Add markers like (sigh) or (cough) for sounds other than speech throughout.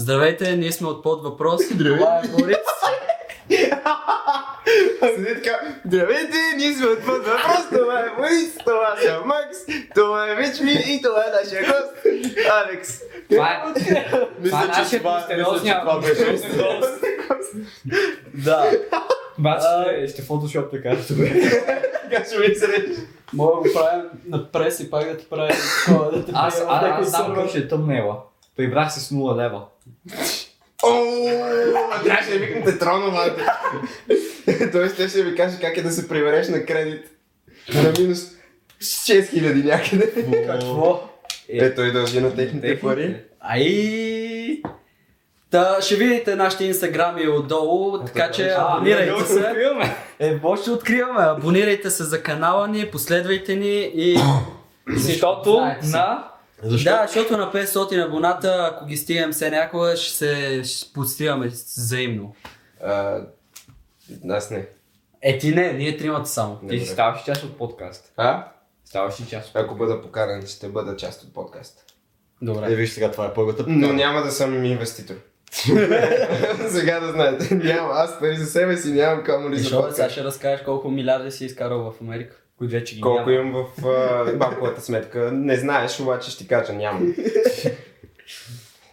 Здравейте, ние сме от под въпрос. Това е Борис. (laughs) Седи така, здравейте, ние сме от под въпрос, това е Борис, това съм Макс, това е Вечми и това е нашия гост, Алекс. Това е, (laughs) е Мисля, че това, мисля, че това беше Да. Бач, А, ще, ще фотошоп така. (laughs) Така ще ми се. Мога да го правим на прес и пак да ти правим такова, да те Аз, аз знам сървър. как ще е тъмнела. Прибрах се с 0 лева. Ооо, трябваше да викнете Тронова. Той ще ще ви каже как е да се прибереш на кредит. На минус 6000 някъде. Какво? Е, той дължи на техните пари. Ай! Та, ще видите нашите инстаграми отдолу, така че абонирайте се. Е, може да откриваме. Абонирайте се за канала ни, последвайте ни и... Защото на... Защо? Да, защото на 500 абоната, ако ги стигнем все някога, ще се ще подстиваме взаимно. А, Аз не. Е, ти не, ние тримата само. Не, Ти си ставаш част от подкаст. А? Ставаш ли част от Ако бъда поканен, ще бъда част от подкаста. Е, Добре. виж сега, това е първата Но покана. няма да съм инвеститор. (laughs) Сега да знаете. Няма, аз пари за себе си нямам камо ли за бе, сега подкаст. ще разкажеш колко милиарди си изкарал в Америка? Които вече ги Колко няма. имам в а, банковата сметка, не знаеш, обаче ще ти кажа нямам.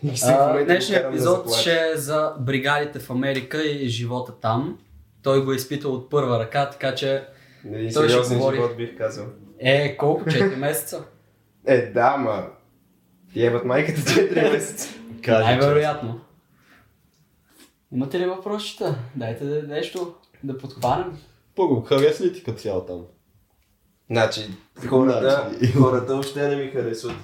Днешният да епизод заплача. ще е за бригадите в Америка и живота там. Той го е изпитал от първа ръка, така че Един Той ще говори. живот бих казал. е колко? 4 месеца? (laughs) Е, да, ма. Ебат майката 4 (laughs) месеца. Най-вероятно. Имате ли въпросчета? Дайте да- нещо да подхванем. Първо, хареса ли ти като цяло там? Значи, хората, Значи. хората въобще не ми харесват.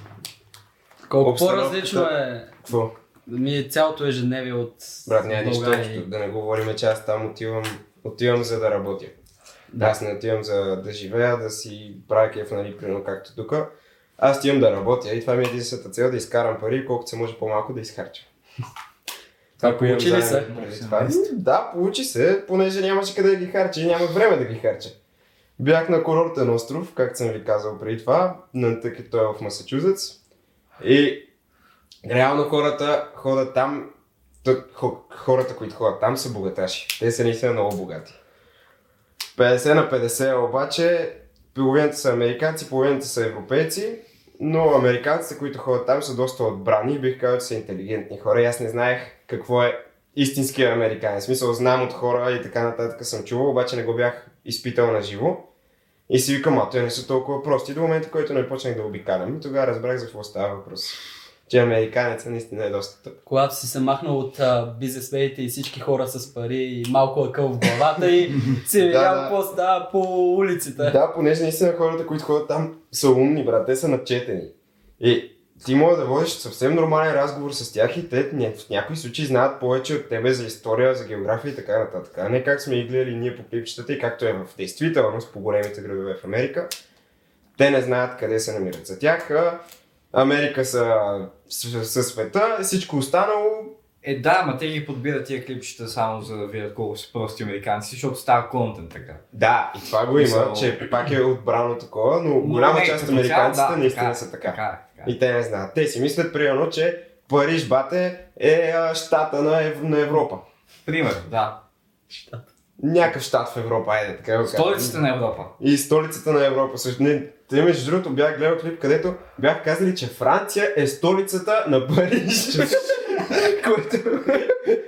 Колко Обстановката- по-различно е Какво? ми е цялото ежедневие от Брат, няма нищо общо. Да не говорим, че аз там отивам, отивам за да работя. Да. Аз не отивам за да живея, да си правя кеф, нали, примерно както тук. Аз отивам да работя и това ми е единствената цел да изкарам пари, колкото се може по-малко да изхарча. (laughs) Това получи ли се? това. Да, получи се, понеже нямаше къде да ги харча и нямах време да ги харча. Бях на курортен остров, както съм ви казал преди това, Нантък той е в Масачузетс. И реално хората ходят там, хората, които ходят там са богаташи. Те са наистина много богати. 50 на 50 обаче, половината са американци, половината са европейци, но американците, които ходят там, са доста отбрани бих казал, че са интелигентни хора. Аз не знаех какво е истинския американец. В смисъл, знам от хора и така нататък съм чувал, обаче не го бях изпитал на живо. И си викам, а те не са толкова прости. До момента, който не почнах да обикалям, и тогава разбрах за какво става въпрос. Че американецът наистина е доста тъп. Когато си се махнал от бизнесмените и всички хора с пари и малко акъл в главата и (laughs) си видял да. какво става по улиците. Да, понеже наистина хората, които ходят там, са умни, брат, те са начетени. И ти може да водиш съвсем нормален разговор с тях и те в някои случаи знаят повече от тебе за история, за география и така нататък. А не как сме ги гледали ние по клипчетата и както е в действителност по големите градове в Америка. Те не знаят къде се намират. За тях Америка са със света, всичко останало Е, да, ама те ги подбират тия клипчета само за да видят колко са прости американци, защото става контент така. Да, и това го има, че пак е отбрано такова, но голяма част от американците да, наистина така, са така. Така, е, така. е. И те не знаят. Те си мислят, примерно, че Париж, бате, е а, щата на, Ев... на Европа. Пример, да. Някакъв щат в Европа, айде така го. Столицата на Европа. И столицата на Европа. Също не, те между другото бях гледал клип, където бях казали, че Франция е столицата на Париж. (laughs) Което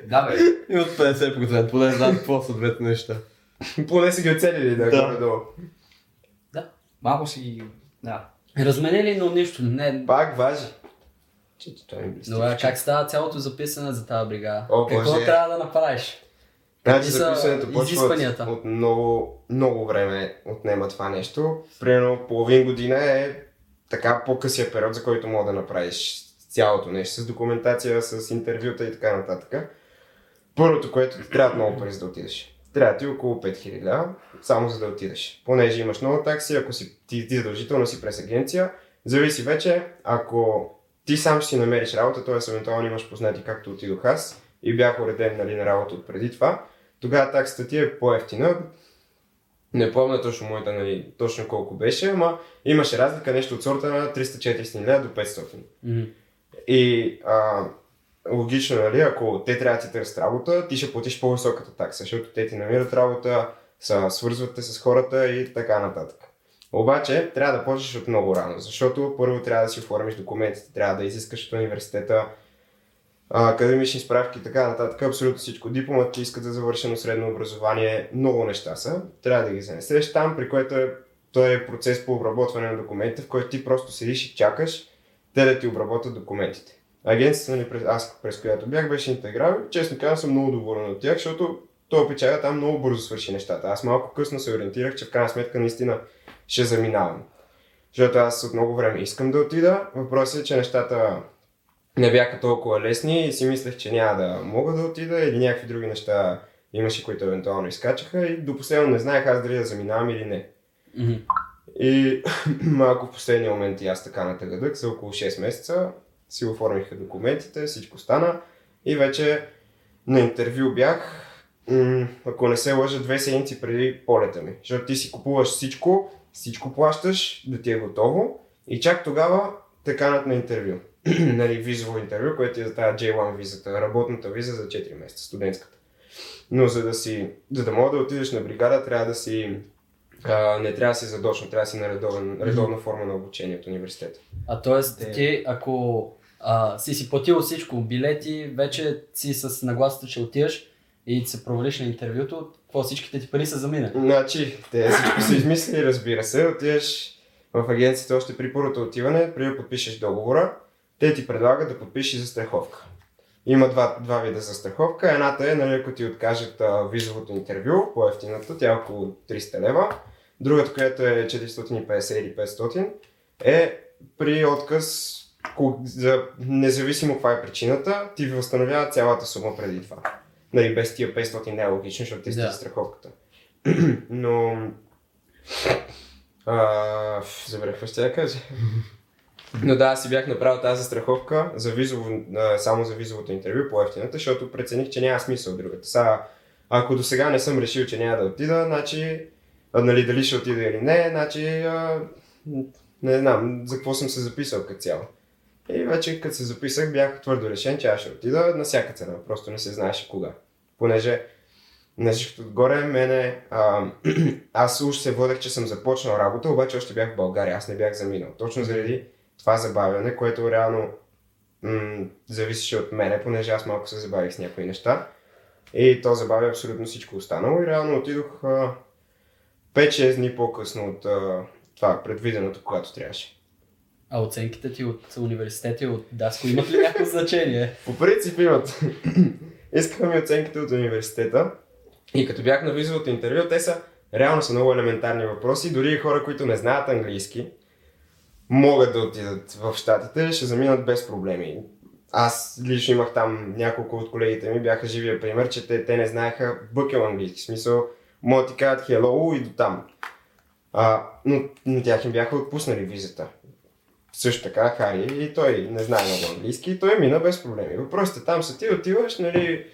Да, бе. И от 50%, поне знаят какво са двете неща. поне са ги оцелили да, Да. горе-долу. Малко си... Да. Разменили, но нищо. Не. Пак важи. Че, че той. Добре, как става цялото записане за тази бригада? О, Какво Боже. трябва да направиш? Значи са записването почва от, изискванията? от много, много време отнема това нещо. Примерно половин година е така по-късия период, за който мога да направиш цялото нещо с документация, с интервюта и така нататък. Първото, което ти трябва много пари за да отидеш. Трябва ти около 5000 лева, само за да отидеш. Понеже имаш много такси, ако си, ти, ти задължително си през агенция, зависи вече, ако ти сам ще си намериш работа, т.е. евентуално имаш познати както отидох аз и бях уреден нали, на работа от преди това, тогава таксата ти е по-ефтина. Не помня точно моята, нали, точно колко беше, ама имаше разлика нещо от сорта на 300-400 лева до 500. Мгм. И а, логично, нали, ако те трябва да ти търсят работа, ти ще платиш по-високата такса, защото те ти намират работа, са, свързват те с хората и така нататък. Обаче трябва да почнеш от много рано, защото първо трябва да си оформиш документите, трябва да изискаш от университета академични справки и така нататък, абсолютно всичко. Дипломът ти иска да завършено средно образование, много неща са, трябва да ги занесеш там, при което е, той е процес по обработване на документите, в който ти просто седиш и чакаш те да ти обработят документите. Агенцията, нали, аз през която бях, беше интеграл честно казвам съм много доволен от тях, защото то печага там много бързо свърши нещата. Аз малко късно се ориентирах, че в крайна сметка наистина ще заминавам. Защото аз от много време искам да отида. Въпросът е, че нещата не бяха толкова лесни и си мислех, че няма да мога да отида или някакви други неща имаше, които евентуално изкачаха и до последно не знаех аз дали да заминавам или не. Мгм. И (clears throat) малко в последния момент и аз така натъгадък, за около 6 месеца си оформиха документите, всичко стана и вече на интервю бях, м- ако не се лъжа, две седмици преди полета ми. Защото ти си купуваш всичко, всичко плащаш, да ти е готово и чак тогава те канат на интервю. (clears throat) нали, визово интервю, което е за тази J1 визата, работната виза за 4 месеца, студентската. Но за да си, за да мога да отидеш на бригада, трябва да си а, не трябва да си задочно, трябва да си на редовен, редовна форма на обучение от университета. А т.е. Те- ти, ако а, си си платил всичко, билети, вече си с нагласата, че отиваш и се провалиш на интервюто, какво всичките ти пари са заминали? Значи, те всичко са измислили, разбира се. Отиваш в агенцията още при първото отиване, преди да подпишеш договора, те ти предлагат да подпишеш застраховка. Има два, два вида застраховка. Едната е, нали, ако ти откажат а, визовото интервю, по-ефтината, тя е около 300 лева. Другата, която е 450 или 500, е при отказ, за, независимо каква е причината, ти възстановява цялата сума преди това. Нали, без тия 500 не е логично, защото сте Да. да. страховката. (clears throat) Но... А, ф, забравих какво ще я кажа. (laughs) Но да, аз си бях направил тази застраховка за визово, само за визовото интервю по ефтината, защото прецених, че няма смисъл другата. Сега, ако до сега не съм решил, че няма да отида, значи, нали, дали ще отида или не, значи, а, не знам, за какво съм се записал като цяло. И вече като се записах, бях твърдо решен, че аз ще отида на всяка цена, просто не се знаеше кога. Понеже на всичкото отгоре, мене, а, (clears throat) аз уж се водех, че съм започнал работа, обаче още бях в България, аз не бях заминал. Точно заради това забавяне, което реално м- зависеше от мене, понеже аз малко се забавих с някои неща. И то забавя абсолютно всичко останало и реално отидох а, 5-6 дни по-късно от а, това предвиденото, когато трябваше. А оценките ти от университета и от Даско имат ли някакво значение? (laughs) По принцип имат. (clears throat) Искаха ми оценките от университета. И като бях на визовото интервю, те са реално са много елементарни въпроси. Дори и хора, които не знаят английски, могат да отидат в Штатите, ще заминат без проблеми. Аз лично имах там няколко от колегите ми, бяха живия пример, че те, те не знаеха бъкел английски. В смисъл, могат ти кажат hello и до там. А, но на тях им бяха отпуснали визата. Също така Хари и той не знае много английски и той мина без проблеми. Въпросите там са ти отиваш, нали,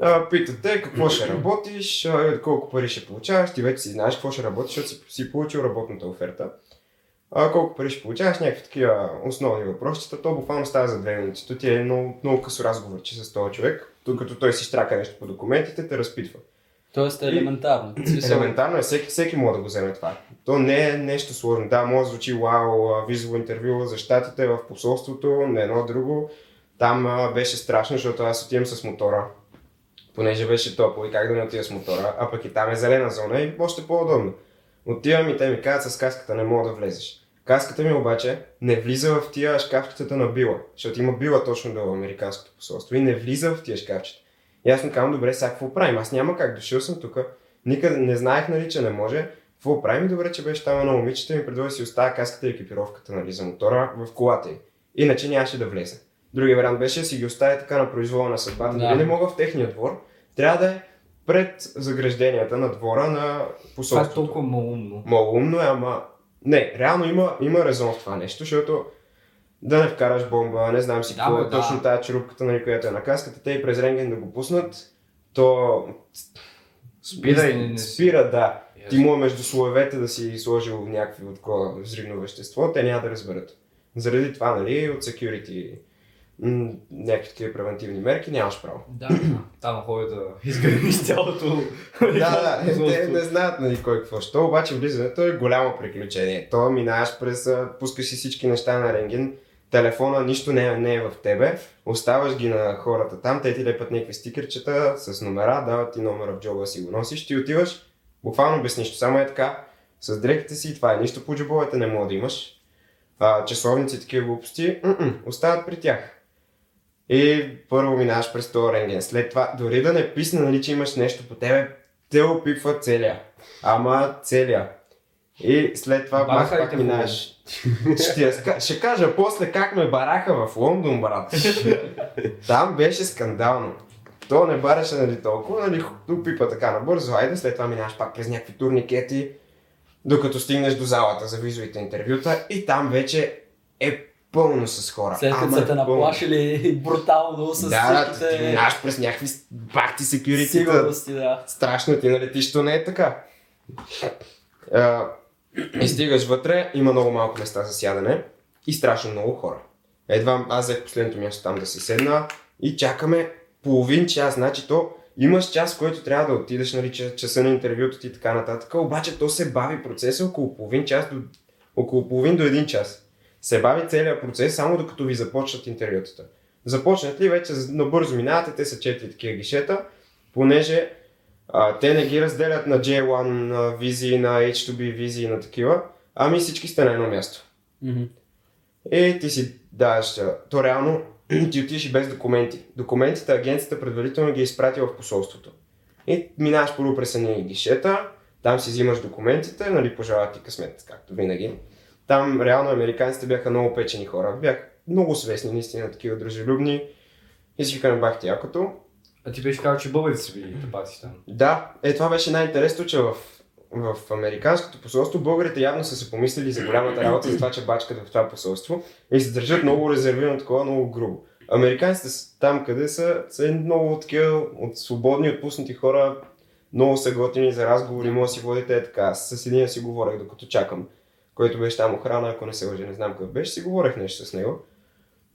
а, питат те какво ще работиш, колко пари ще получаваш, ти вече си знаеш какво ще работиш, защото си, получил работната оферта. А, колко пари ще получаваш, някакви такива основни въпроси, то буквално става за две минути. То ти е много, много късо разговор, че с този човек, тук като той си штрака нещо по документите, те разпитва. Тоест е елементарно. Смисъл, Елементарно е, всеки, всеки може да го вземе това. То не е нещо сложно. Да, може да звучи вау, визово интервю за щатите в посолството, не едно друго. Там а, беше страшно, защото аз отивам с мотора, понеже беше топло и как да не отида с мотора, а пък и там е зелена зона и още по-удобно. Отивам и те ми казват с каската не мога да влезеш. Каската ми обаче не влиза в тия шкафчетата на била, защото има била точно до американското посолство и не влиза в тия шкафчета. И аз му казвам, добре, сега какво правим? Аз няма как, дошъл съм тук, никъде не знаех, нали, че не може. Какво правим? Добре, че беше там едно момичета и ми предложи да си оставя каската и екипировката нали, за мотора в колата й. Иначе нямаше да влезе. Другия вариант беше да си ги оставя така на произвола на съдбата. Да. Дали не мога в техния двор, трябва да е пред загражденията на двора на Това е посолството. толкова малумно. Малумно е, ама... Не, реално има, има резон в това нещо, защото да не вкараш бомба, не знам си Да, какво е да. точно тази черупката, нали, която е на каската, те и през рентген да го пуснат, то Спира спира, да. Ти му между слоевете да си сложил някакви от такова взривно вещество, те няма да разберат. Заради това, нали, от security някакви такива превентивни мерки, нямаш право. Да, там ходят да (laughs) изгърмиш цялото. да, да, те не знаят нали, кой какво ще. Обаче влизането е голямо приключение. То минаваш през, пускаш си всички неща на рентген, телефона, нищо не е, не е в тебе, оставаш ги на хората там, те ти лепят някакви стикерчета с номера, дават ти номера в джоба си го носиш, ти отиваш, буквално без нищо, само е така, с дрехите си, това е нищо по джобовете не мога да имаш. А, часовници, такива глупости, м-м, остават при тях. И първо минаваш през този рентген. След това, дори да не писне, нали, че имаш нещо по тебе, те опипват целия. Ама целия. И след това пак, пак минаваш. Ще, ще кажа после как ме бараха в Лондон, брат. (laughs) Там беше скандално. То не бараше нали, толкова, нали, опипа така набързо, айде, след това минаваш пак през някакви турникети, докато стигнеш до залата за визовите интервюта и там вече е пълно с хора. След като са те пълно. наплашили (laughs) брутално с Да, да, ти всичките минаваш през някакви бахти секюрити. сигурности, да. Страшно ти налетиш, то не е така. А, и стигаш вътре, има много малко места за сядане и страшно много хора. Едва аз взех последното място там да си седна и чакаме половин час. Значи то имаш час, в който трябва да отидеш, нали, часа на интервюто ти и така нататък, обаче то се бави процеса около половин час до, около половин до един час. Се бави целият процес само докато ви започнат интервютата. Започнат ли вече набързо минавате, те са четири такива гишета, понеже а, те не ги разделят на J1 а, визии, на H2B визии, на такива, ами всички сте на едно място. Мгм. И ти си даваш, то реално ти отиваш и без документи. Документите агенцията предварително ги е изпратила в посолството. И минаваш първо през едни гишета, там си взимаш документите, нали, пожелават ти късмет, както винаги. Там реално американците бяха много печени хора, бяха много свестни, наистина такива дружелюбни. И си викаме бах ти якото. А ти беше казал, че българите са били тъпаци там. Да, е това беше най-интересно, че в, в американското посолство българите явно са се помислили за голямата работа, за това, че бачкат в това посолство и се държат много резервирано такова, много грубо. Американците там, къде са, са много такива от свободни, отпуснати хора, много са готини за разговори, може да си водите е така. Аз с един си говорех, докато чакам, който беше там охрана, ако не се лъжа, не знам какъв беше, си говорех нещо с него.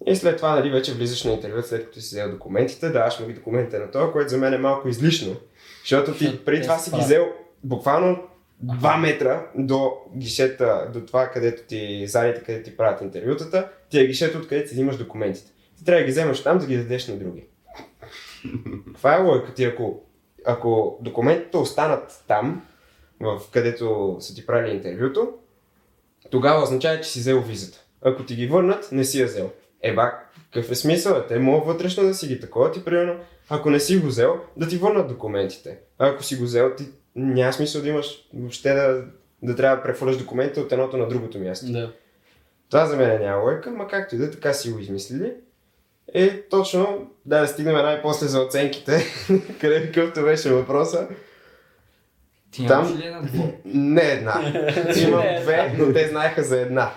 И след това, нали, вече влизаш на интервю, след като си взел документите, даваш му ги документите на това, което за мен е малко излишно. Защото ти преди това си ги взел буквално 2 метра до гишета, до това, където ти, залите, където ти правят интервютата, ти е гишето, откъдето си взимаш документите. Ти трябва да ги вземаш там, да ги дадеш на други. (laughs) Каква е логика ти, ако, ако документите останат там, в където са ти правили интервюто, тогава означава, че си взел визата. Ако ти ги върнат, не си я взел. Еба, какъв е смисъл? Те могат вътрешно да си ги такова, ти примерно, ако не си го взел, да ти върнат документите. А ако си го взел, ти няма смисъл да имаш въобще да, да трябва да прехвърляш документите от едното на другото място. Да. Това за мен няма лойка, ма както и да е, така си го измислили. И точно, да, да стигнем най-после за оценките, (laughs) къде какъвто беше въпроса. Ти Там- ли една? (laughs) Не една. (laughs) Имам две, но те знаеха за една.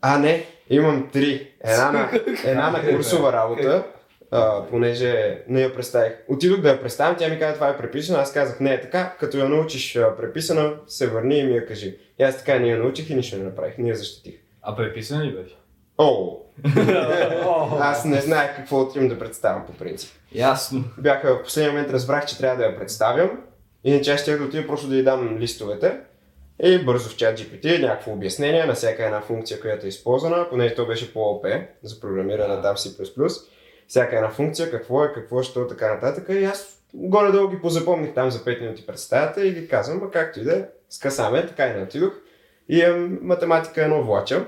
А, не, имам три. Една на, една на курсова работа, а, понеже не я представих. Отидох да я представям, тя ми каза това е преписано, аз казах не е така, като я научиш а, преписана, се върни и ми я кажи. И аз така не я научих и нищо не направих, не я защитих. А преписан ли беше? О, (laughs) аз не знаех какво отивам да представям по принцип. Ясно. Бяха, в последния момент разбрах, че трябва да я представям. Иначе аз ще да отида просто да й дам листовете. И бързо в чат GPT някакво обяснение на всяка една функция, която е използвана, понеже то беше по ОП, за програмиране на там C++. Всяка една функция, какво е, какво ще, така нататък. И аз горе-долу ги позапомних там за 5 минути представята и ги казвам, а както и да е, скъсаме, така и не отидох. И е математика едно влача.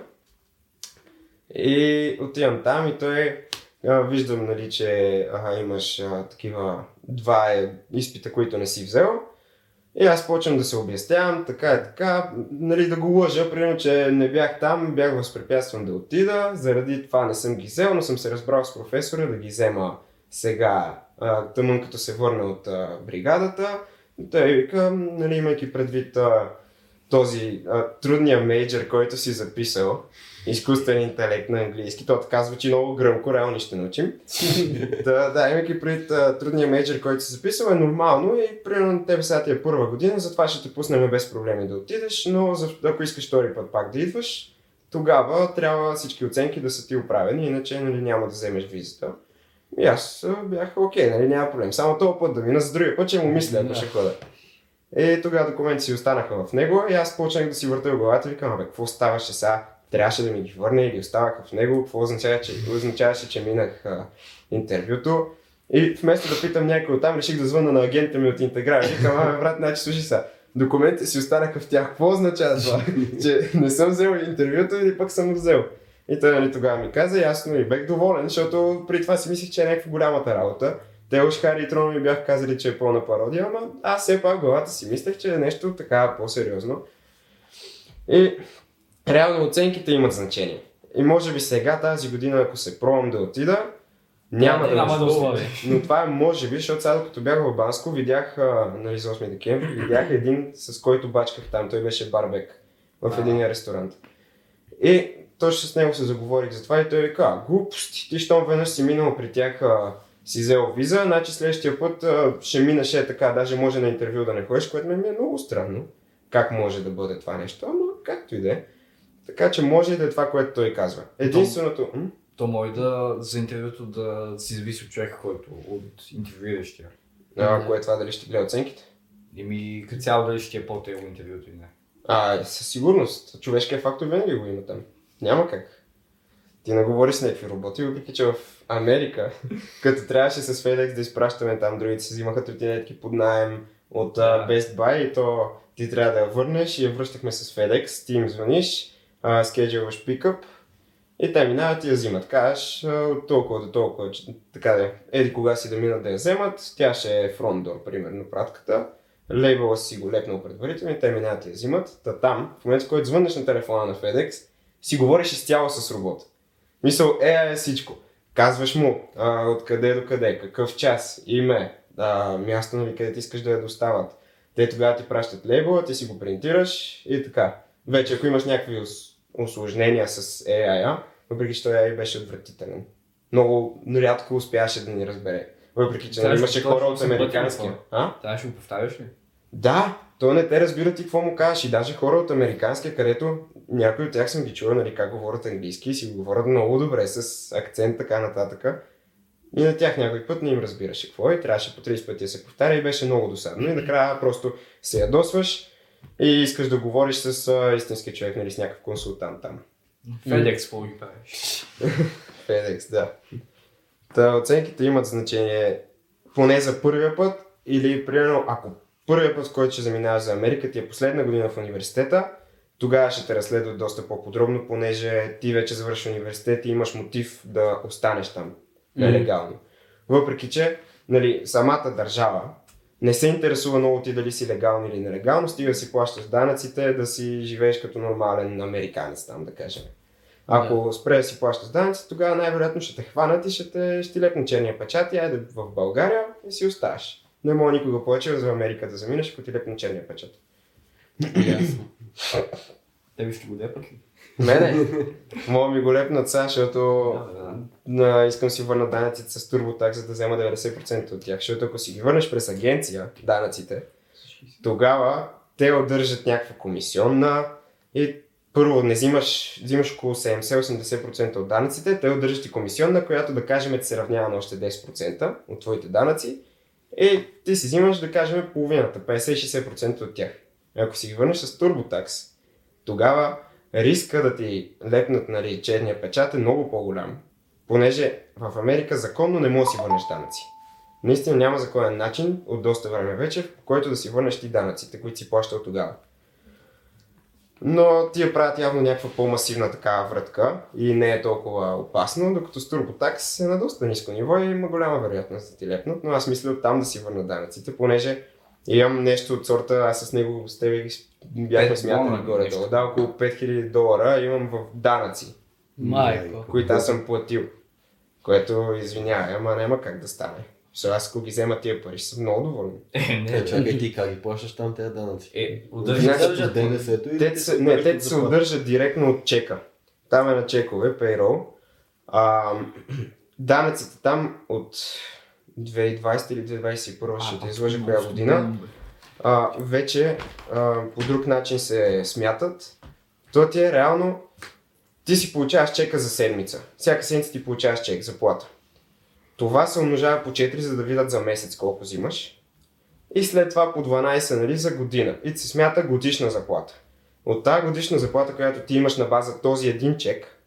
И отивам там и той а, виждам, нали, че ага, имаш а, такива два е, изпита, които не си взел. И аз почвам да се обяснявам, така е така, нали, да го лъжа, примерно, че не бях там, бях възпрепятстван да отида, заради това не съм ги взел, но съм се разбрал с професора да ги взема сега, тъмън като се върна от а, бригадата. Той вика, нали, имайки предвид а, този а, трудния мейджор, който си записал, изкуствен интелект на английски. То така звучи много гръмко, реално ще научим. (laughs) да, да, имайки пред трудния мейджор, който си записал, е нормално и примерно тебе сега ти е първа година, затова ще те пуснем без проблеми да отидеш, но за, ако искаш втори път пак да идваш, тогава трябва всички оценки да са ти оправени, иначе нали, няма да вземеш визата. И аз бях окей, нали, няма проблем. Само този път да мина, за другия път ще му мисля, ако ще хода. И тогава документи си останаха в него и аз почнах да си върта в главата и викам, бе, какво ставаше сега? Трябваше да ми ги върне или оставаха в него? Какво означава, че, означаваше, че минах а, интервюто? И вместо да питам някой оттам, реших да звънна на агента ми от Интеграл. И Викам, а, брат, значи, слушай сега, документите си останаха в тях. Какво означава това? (laughs) че не съм взел интервюто или пък съм го взел? И той нали, тогава ми каза, ясно и бех доволен, защото при това си мислех, че е някаква голямата работа. Те уж Хари и Трон ми бяха казали, че е пълна пародия, ама аз все пак в главата си мислех, че е нещо така по-сериозно. И реално оценките имат значение. И може би сега тази година, ако се пробвам да отида, няма да, няма ме да спомня. услови. Но това е може би, защото сега докато бях в Банско, видях а, нали, за 8 декември, видях един, с който бачках там. Той беше барбек в един ресторант. И точно с него се заговорих за това и той вика, «А, глупости, ти щом веднъж си минал при тях, а, си взел виза, значи следващия път а, ще минаш е така, даже може на интервю да не ходиш, което ми е много странно. Как може да бъде това нещо, ама както и да е. Така че може и да е това, което той казва. Единственото... М? То може да за интервюто да си зависи от човека, който от интервюиращия. А, кое е това, дали ще гледа оценките? Еми, като цяло дали ще е по-тегло интервюто или не. А, със сигурност. Човешкият фактор винаги го има там. Няма как. Ти не говориш с някакви роботи, въпреки че в Америка, (laughs) като трябваше с FedEx да изпращаме там, другите си взимаха тротинетки под найем от да. Best Buy и то ти трябва да я върнеш и я връщахме с FedEx, ти им звъниш, а, скеджуваш пикъп и те минават и я взимат. Кажеш от толкова до толкова, така да еди кога си да минат да я вземат, тя ще е door, примерно, пратката. Лейбъла си го лепнал предварително и те минават и я взимат. Та там, в момента, в който звъннеш на телефона на FedEx, си говориш изцяло с робот. Мисъл, е, е всичко. Казваш му а, откъде до къде, какъв час, име, а, място, нали, където искаш да я доставят. Те тогава ти пращат лейбъла, ти си го принтираш и така. Вече ако имаш някакви осложнения с AI, въпреки че той AI беше отвратителен. Много рядко успяваше да ни разбере. Въпреки че нали, имаше хора от американския. А? Трябва ще го повтаряш ли? Да, то не те разбира ти какво му кажеш. И даже хора от американския, където някои от тях съм ги чувал, нали, как говорят английски и си го говорят много добре, с акцент, така нататък. И на тях някой път не им разбираше какво е и трябваше по 30 пъти да се повтаря и беше много досадно. И накрая просто се ядосваш и искаш да говориш с а, истински човек, нали, с някакъв консултант там. FedEx, какво ги правиш? (laughs) FedEx, да. Та оценките имат значение поне за първия път или примерно ако първия път, който ще заминаваш за Америка, ти е последна година в университета, тогава ще те разследват доста по-подробно, понеже ти вече завърши университет и имаш мотив да останеш там нелегално. Въпреки, че нали, самата държава не се интересува много ти дали си легално или нелегално, стига да си плащаш данъците, да си живееш като нормален американец там, да кажем. Ако спре да си плащаш данъци, тогава най-вероятно ще те хванат и ще, те, ще ти лепнат черния печат и айде в България и си оставаш. Не мога никога повече за Америка да заминеш, ако ти лепнат черния печат. Ясно. Тебе ще го ли? Мене? (laughs) Мога ми го лепнат сега, защото на, искам си върна данъците с турботак, за да взема 90% от тях. Защото ако си ги върнеш през агенция, данъците, тогава те удържат някаква комисионна и първо не взимаш, взимаш около 70-80% от данъците, те удържат и комисионна, която да кажем ти се равнява на още 10% от твоите данъци и ти си взимаш да кажем половината, 50-60% от тях. Ако си ги върнеш с турботакс, тогава риска да ти лепнат нали, черния печат е много по-голям, понеже в Америка законно не можеш да си върнеш данъци. Наистина няма законен начин от доста време вече, по който да си върнеш ти данъците, които си плащал тогава. Но тия правят явно някаква по-масивна такава вратка и не е толкова опасно, докато с е на доста ниско ниво и има голяма вероятност да ти лепнат, но аз мисля оттам да си върна данъците, понеже имам нещо от сорта, аз с него с тебе бяхме смятали горе-долу. Да, около 5000 долара имам в данъци, Майко. които аз съм платил. Което, извинявай, ама няма как да стане. Защото аз ако ги взема тия пари, ще съм много доволен. (laughs) Е, не, Е, чакай ти как ги плащаш там тези данъци? Е, Значи, удържи С ДДС-то или Те, се, не, те се удържат директно от чека. Там е на чекове, payroll. А, (clears throat) данъците там от 2020 или 2021 ще те излъжа коя година, а, вече а, по друг начин се смятат. То ти е реално ти си получаваш чека за седмица. Всяка седмица ти получаваш чек, заплата. Това се умножава по 4, за да видят за месец колко взимаш. И след това по 12 нали, за година. И се смята годишна заплата. От тази годишна заплата, която ти имаш на база този един чек,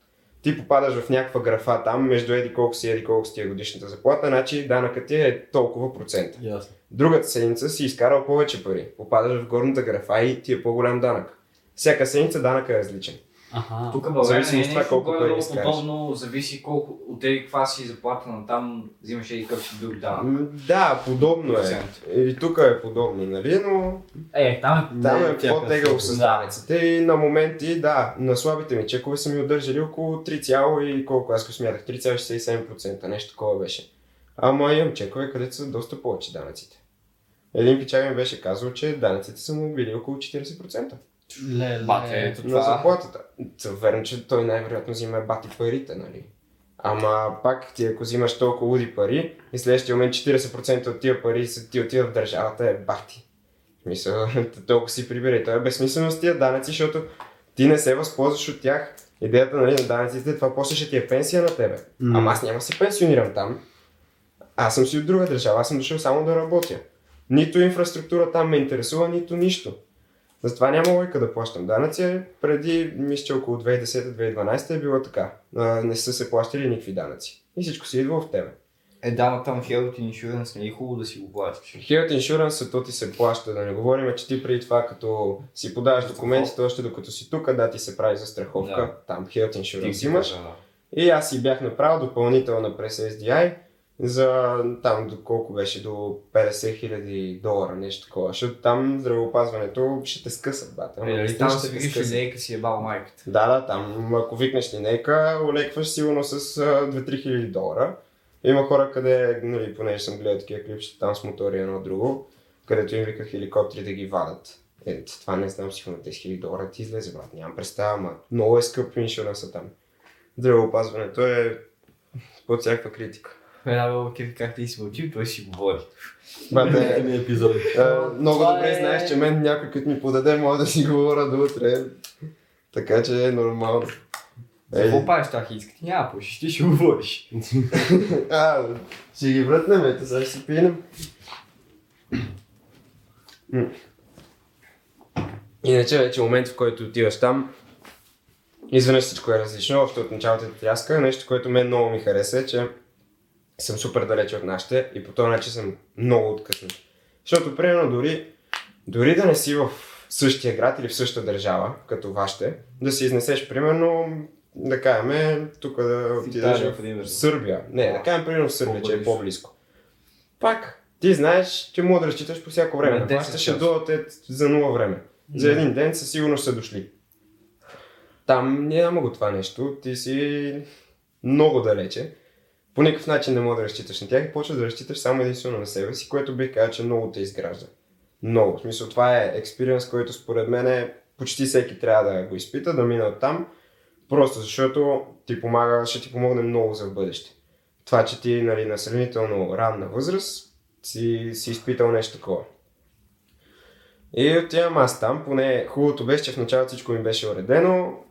ти попадаш в някаква графа там, между еди колко си, еди колко си е годишната заплата, значи данъкът ти е толкова процента. Ясно. Другата седмица си изкарал повече пари. Попадаш в горната графа и ти е по-голям данък. Всяка седмица данък е различен. Аха. Тук в България Зависи от е това нещо колко пари горе-долу изкараш. подобно, зависи колко от еди каква си заплата на там взимаш еди какъв си друг данък. Да, подобно е. И тук е подобно, нали? Но Е, там е там е по-тегъл е с да. данъците и на моменти, да, на слабите ми чекове са ми удържали около 3, и колко аз го смятах, 3,67%, нещо такова беше. Ама имам чекове, където са доста повече данъците. Един печал ми беше казал, че данъците са му били около 40%. Леле. Бате, ето На това. заплатата. Та, Верно, че той най-вероятно взима бати парите, нали? Ама пак ти ако взимаш толкова луди пари и следващия момент 40% от тия пари са ти отиват в държавата е бати. В Смисъл, (laughs) толкова си прибери. Това е безсмислено с тия данъци, защото ти не се възползваш от тях. Идеята нали, на данъците, това после ще ти е пенсия на тебе. М. Ама аз няма да се пенсионирам там. Аз съм си от друга държава, аз съм дошъл само да работя. Нито инфраструктура там ме интересува, нито нищо. Затова няма лойка да плащам данъци. Преди, мисля, че около 2010-2012 е било така. Не са се плащали никакви данъци. И всичко си идва в тебе. Е, да, но там Health Insurance не е хубаво да си го плащаш. Health Insurance, то ти се плаща, да не говорим, че ти преди това, като си подаваш документите, още докато си тук, да ти се прави за страховка, Да. там Health Ти Insurance си имаш. каза, да. И аз си бях направил допълнителна през SDI за там до колко беше, до 50 хиляди долара, нещо такова. Защото там здравеопазването ще те скъсат, бата. Е, наистина там ще викаш линейка си е бал майката. Да, да, там ако викнеш линейка, олекваш сигурно с а, 2-3 хиляди долара. Има хора, къде, нали, понеже съм гледал такива клипчета там с мотори едно друго, където им виках хеликоптери да ги вадат. Е, това не знам, сигурно 10 хиляди долара ти излезе, брат. Нямам представа, ама много е скъп иншуранса там. Здравеопазването е под всякаква критика. Една баба кефи как ти си мълчи, той си говори. Бате, Ми епизод. а, много Това добре е- знаеш, че мен някой като ми подаде, може да си говоря до утре. Така че е нормално. За какво правиш тази хитска? Ти няма пушиш, ти ще говориш. (laughs) А, ще ги вратнем, ето сега ще си пинем. Иначе вече момент, в който отиваш там, изведнъж всичко е различно, още от началото те тряска. Нещо, което мен много ми хареса е, че съм супер далече от нашите и по този начин съм много откъснат. Защото, примерно, дори, дори да не си в същия град или в същата държава, като вашите, да си изнесеш, примерно, да кажем, тук да отидеш в. Сърбия. Не, да кажем, примерно в Сърбия, че е по-близко. Пак, ти знаеш, че мога да разчиташ по всяко време. На На 10 вашите ще дойдат е за нула време. За един ден със сигурност са дошли. Там няма го това нещо. Ти си много далече. По никакъв начин не мога да разчиташ на тях и почваш да разчиташ само единствено на себе си, което бих казал, че много те изгражда. Много. В смисъл, това е експириенс, който според мен е, почти всеки трябва да го изпита, да мине от там. Просто защото ти помага, ще ти помогне много за в бъдеще. Това, че ти нали, на сравнително ранна възраст си, си изпитал нещо такова. И отивам аз там, поне хубавото беше, че в началото всичко ми беше уредено.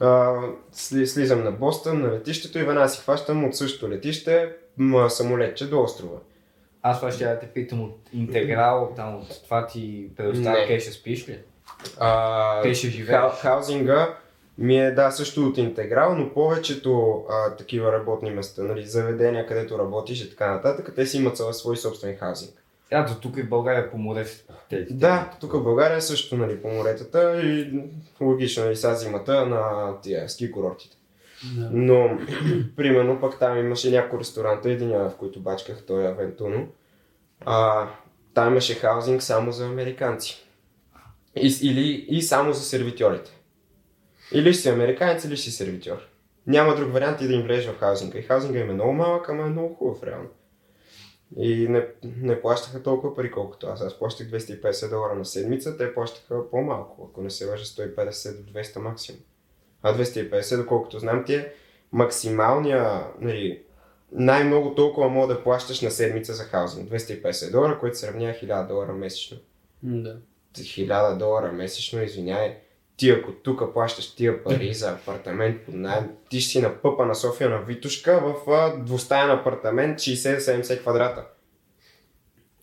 А, сли, слизам на Бостън, на летището и веднага си хващам от същото летище м- самолетче до острова. Аз това ще да те питам от интеграл, там от това ти предоставя ще спиш ли? А, Къде ще живееш? хау- хаузинга ми е да също от интеграл, но повечето а, такива работни места, нали, заведения, където работиш и така нататък, те си имат своя- свой собствен хаузинг. Ето тук и в България по море. Да, тук в България също нали, по моретата и логично нали, сега зимата на тия ски курортите. Да. Но, (clears throat) примерно, пък там имаше няколко ресторанта, един в които бачках, той е Авентуно. А, там имаше хаузинг само за американци. И, или и само за сервитьорите. Или ще си американец, или ще си сервитьор. Няма друг вариант и да им влезеш в хаузинга. И хаузинга им е много малък, ама е много хубав реално. И не, не плащаха толкова пари, колкото аз. Аз плащах 250 долара на седмица, те плащаха по-малко, ако не се лъжа 150 до 200 максимум. А 250, доколкото знам, ти е максималния, нали, най-много толкова мога да плащаш на седмица за хаузинг. 250 долара, което се равнява 1000 долара месечно. Да. 1000 долара месечно, извиняй, ти ако тук плащаш тия пари за апартамент под найем, ти ще си на пъпа на София на Витушка в двустаен апартамент 60-70 квадрата.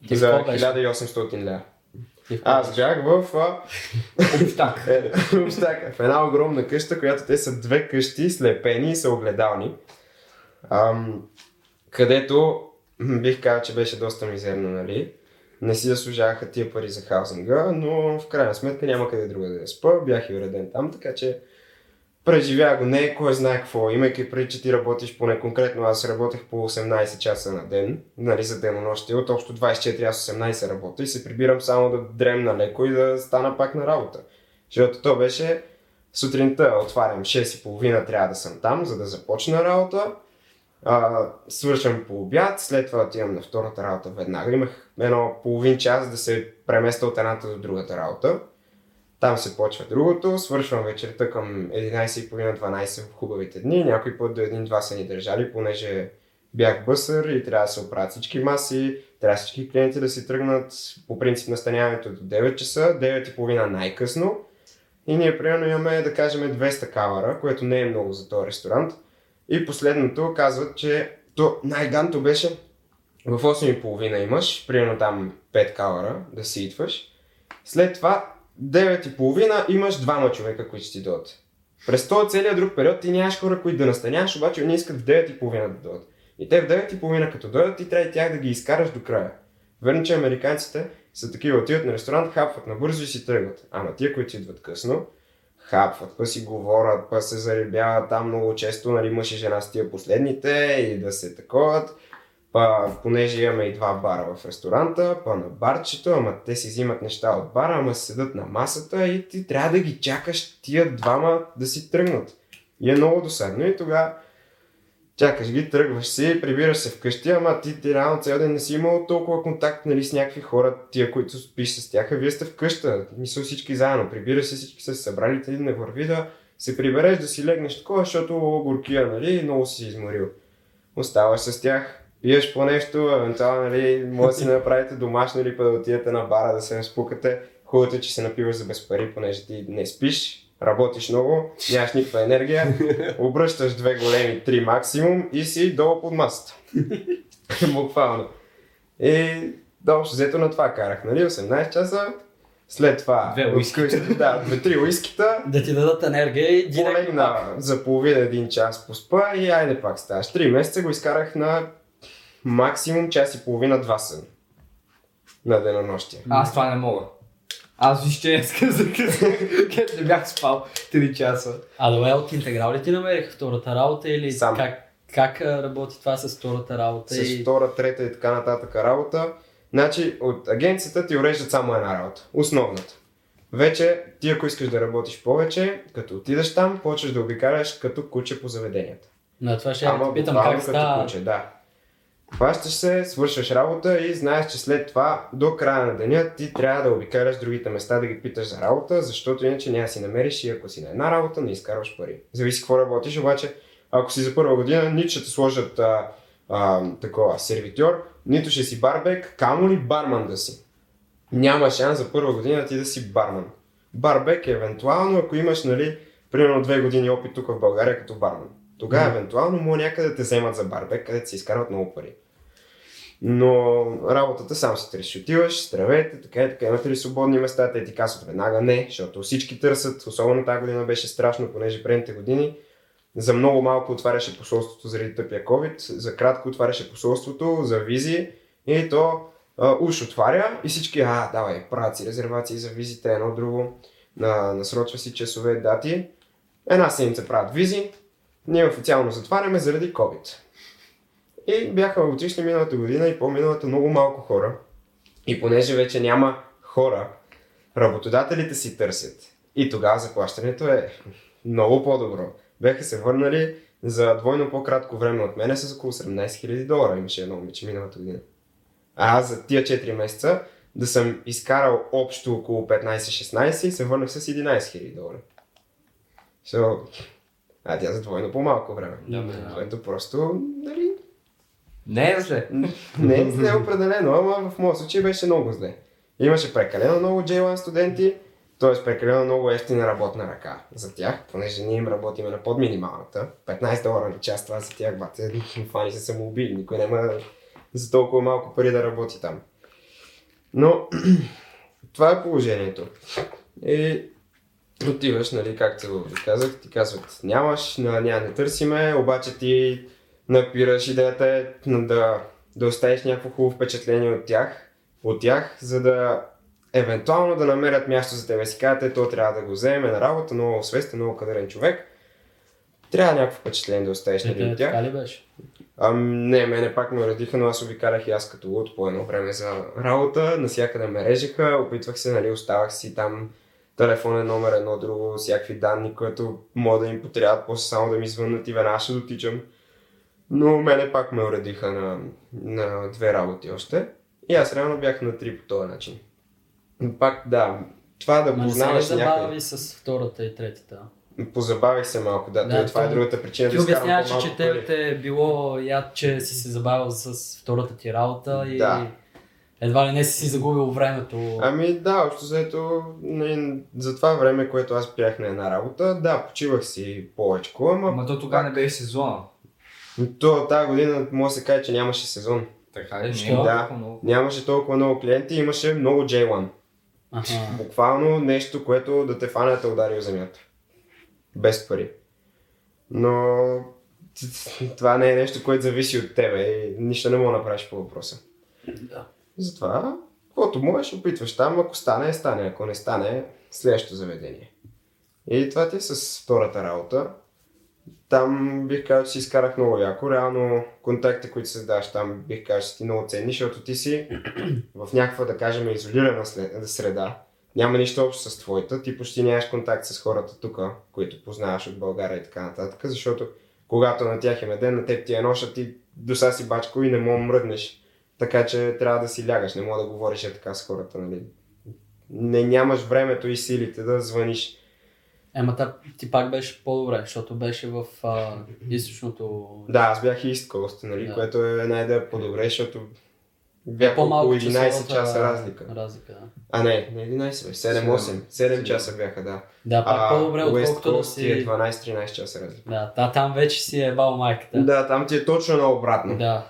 Ти за какво беше? 1800 лева. И в Аз бях в, а, (laughs) Общак. е, в една огромна къща, която те са две къщи, слепени и са огледални. Ам, където бих казал, че беше доста мизерно, нали? Не си заслужаваха тия пари за хаузинга, но в крайна сметка няма къде друга да я спа. Бях и уреден там, така че преживя го не кой знае какво, имайки преди, че ти работиш поне конкретно, аз работех по 18 часа на ден, нали, за денонощие, от общо 24, аз 18 работя и се прибирам само да дремна леко и да стана пак на работа. Защото то беше сутринта отварям 6.30, трябва да съм там, за да започна работа. А, свършвам по обяд, след това отивам на втората работа веднага. Имах едно половин час да се преместя от едната до другата работа. Там се почва другото, свършвам вечерта към 11.30-12 в хубавите дни. Някой път до 1-2 са ни държали, понеже бях бъсър и трябва да се оправят всички маси, трябва всички клиенти да си тръгнат по принцип настаняването до 9 часа, 9.30 най-късно. И ние примерно имаме, да кажем, 200 кавара, което не е много за този ресторант. И последното казват, че то най-ганто беше в 8.30 имаш, примерно там 5 кавара да си идваш. След това 9.30 имаш двама човека, които ще ти дойдат. През този целият друг период ти нямаш хора, които да настаняваш, обаче они искат в 9.30 да дойдат. И те в 9.30 като дойдат, ти трябва и тях да ги изкараш до края. Верно, че американците са такива, отиват на ресторант, хапват набързо и си тръгват. Ама тия, които идват късно, хапват, па си говорят, па се заребяват там много често, нали, мъж и жена с тия последните и да се таковат. Па, понеже имаме и два бара в ресторанта, па на барчето, ама те си взимат неща от бара, ама се седат на масата и ти трябва да ги чакаш тия двама да си тръгнат. И е много досадно и тогава чакаш ги, тръгваш си, прибираш се вкъщи, ама ти, ти реално цял ден не си имал толкова контакт нали, с някакви хора, тия, които спиш с тях, а вие сте вкъща, мисля всички заедно, прибираш се, всички са събрали, ти не върви да се прибереш, да си легнеш такова, защото горкия, нали, много си изморил. Оставаш с тях, пиеш по нещо, евентуално, нали, може да си направите домашно или па да отидете на бара да се спукате. Хубавото е, че се напиваш за без пари, понеже ти не спиш, работиш много, нямаш никаква енергия, (laughs) обръщаш две големи, три максимум и си долу под масата. (laughs) Буквално. И общо взето на това карах, нали, 18 часа. След това, Две вкъщи, да, две-три уискита, Да ти дадат енергия и директно полегна за половина един час поспа и айде пак ставаш. Три месеца го изкарах на максимум час и половина, два сън. На денонощие. Аз това не мога. Аз виж, че днес за късно, където не бях спал 3 часа. А добре, от интеграл ли ти намерих втората работа или Сам. как, как работи това с втората работа? С и... втора, трета и така нататък работа. Значи от агенцията ти уреждат само една работа. Основната. Вече ти ако искаш да работиш повече, като отидеш там, почваш да обикаляш като куче по заведенията. На това ще я Ама те питам как като става. куче, да. Хващаш се, свършваш работа и знаеш, че след това до края на деня ти трябва да обикаляш другите места да ги питаш за работа, защото иначе няма си намериш и ако си на една работа не изкарваш пари. Зависи какво работиш, обаче ако си за първа година, нито ще те сложат а, а, такова сервитьор, нито ще си барбек, камо ли барман да си. Няма шанс за първа година ти да си барман. Барбек е евентуално, ако имаш, нали, примерно две години опит тук в България като барман. Тогава евентуално може някъде те вземат за барбек, където се изкарват много пари. Но работата сам си търсиш. Отиваш, здравейте, така и така, имате ли свободни места? Те ти казват веднага не, защото всички търсят, особено тази година беше страшно, понеже предните години за много малко отваряше посолството заради тъпия COVID, за кратко отваряше посолството, за визи и то а, уж отваря и всички, а, давай, правят си резервации за визите, едно друго, на, насрочва си часове, дати. Една седмица правят визи, ние официално затваряме заради COVID. И бяха отишли миналата година и по-миналата много малко хора. И понеже вече няма хора, работодателите си търсят. И тогава заплащането е много по-добро. Беха се върнали за двойно по-кратко време от мене с около 17 000 долара. Имаше едно момиче миналата година. А аз за тия 4 месеца да съм изкарал общо около 15-16 и се върнах с 11 000 долара. So, а тя за двойно по-малко време. Да, да. Което просто, нали, Не е зле. не е зле определено, ама в моят случай беше много зле. Имаше прекалено много J1 студенти Тоест прекалено много ефтина работна ръка за тях, понеже ние им работиме на под минималната. 15 долара на час, това за тях, бате, фани се самоубили. Никой няма за толкова малко пари да работи там. Но (clears throat) това е положението. И отиваш, нали, както ви казах, ти казват нямаш, няма не търсиме, обаче ти напираш идеята е да, да оставиш някакво хубаво впечатление от тях, от тях, за да евентуално да намерят място за тебе. Си казвате, то трябва да го вземе на работа, много свестен, много кадърен човек. Трябва някакво впечатление да оставиш нали, Ете, от тях. така ли беше? Ам, не, мене пак ме уредиха, но аз обикарах и аз като луд по едно време за работа. Насякъде ме режеха, опитвах се, нали, оставах си там телефонен номер едно друго, всякакви данни, които могат да им потрябват, после само да ми звъннат и веднага ще дотичам. Но мене пак ме уредиха на, на две работи още. И аз реално бях на три по този начин. Но Пак, да, това да ли познаваш някъде. забави с втората и третата? Позабавих се малко, да. Да, това е то- другата причина Ти да обясняваш, че тебе пари. те е било яд, че си се забавил с втората ти работа и Да. едва ли не си си загубил времето. Ами да, общо заето за това време, което аз бях на една работа, да, почивах си повече, ама Ама то тогава не беше сезона. То тази година може да се каже, че нямаше сезон. Така ли? Не Що? е Да. толкова много. Нямаше толкова много клиенти, имаше много J1. Аха. Буквално нещо, което да те фане да те удари в земята. Без пари. Но (laughs) това не е нещо, което зависи от тебе и нищо не мога да направиш по въпроса. Да. Затова, каквото можеш, опитваш там, ако стане, стане, ако не стане, следващото заведение. И това ти е с втората работа. Там бих казал, че си изкарах много яко. Реално контактите, които създаваш там, бих казал, че са ти много ценни, защото ти си (clears throat) в някаква, да кажем, изолирана среда. Няма нищо общо с твоята. Ти почти нямаш контакт с хората тук, които познаваш от България и така нататък, защото когато на тях е ден, на теб ти е ноша, ти до сега си бачко и не мога мръднеш. Така че трябва да си лягаш, не мога да говориш е така с хората, нали? Не нямаш времето и силите да звъниш. Ема та, ти пак беше по-добре, защото беше в а, източното... Да, аз бях East Coast, нали? Да. Което е една идея по-добре, защото бях По-малко около 11 часовата часа разлика. разлика да. А не, не 11, бе, 7-8. 7 часа бяха, да. да, пак по-добре, West отколкото да ти е си... 12-13 часа разлика. Да, та, там вече си е бал майката. Да, там ти е точно наобратно. Да,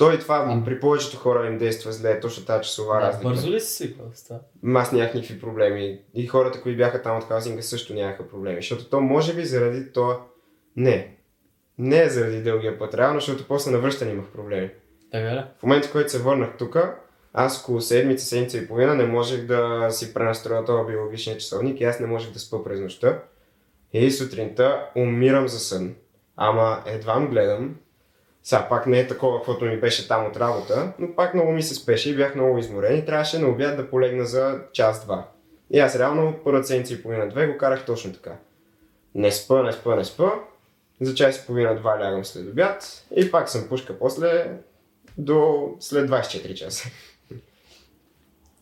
Той това при повечето хора им действа зле, точно тази часова да разлика. бързо ли си свиквал с това? Аз нямах никакви проблеми. И хората, които бяха там от хаусинга също нямаха проблеми. Защото то може би заради то... Не. Не е заради дългия път, реално, защото после на връщане имах проблеми. Така ли? В момента, в който се върнах тук, аз около седмица, седмица и половина не можех да си пренастроя този биологичния часовник и аз не можех да спа през нощта. И сутринта умирам за сън. Ама едва гледам. Сега пак не е такова, каквото ми беше там от работа, но пак много ми се спеше и бях много изморен и трябваше на обяд да полегна за час-два. И аз реално първата седмица и половина-две го карах точно така. Не спа, не спа, не спа. За час и половина-два лягам след обяд и пак съм пушка после до след 24 часа.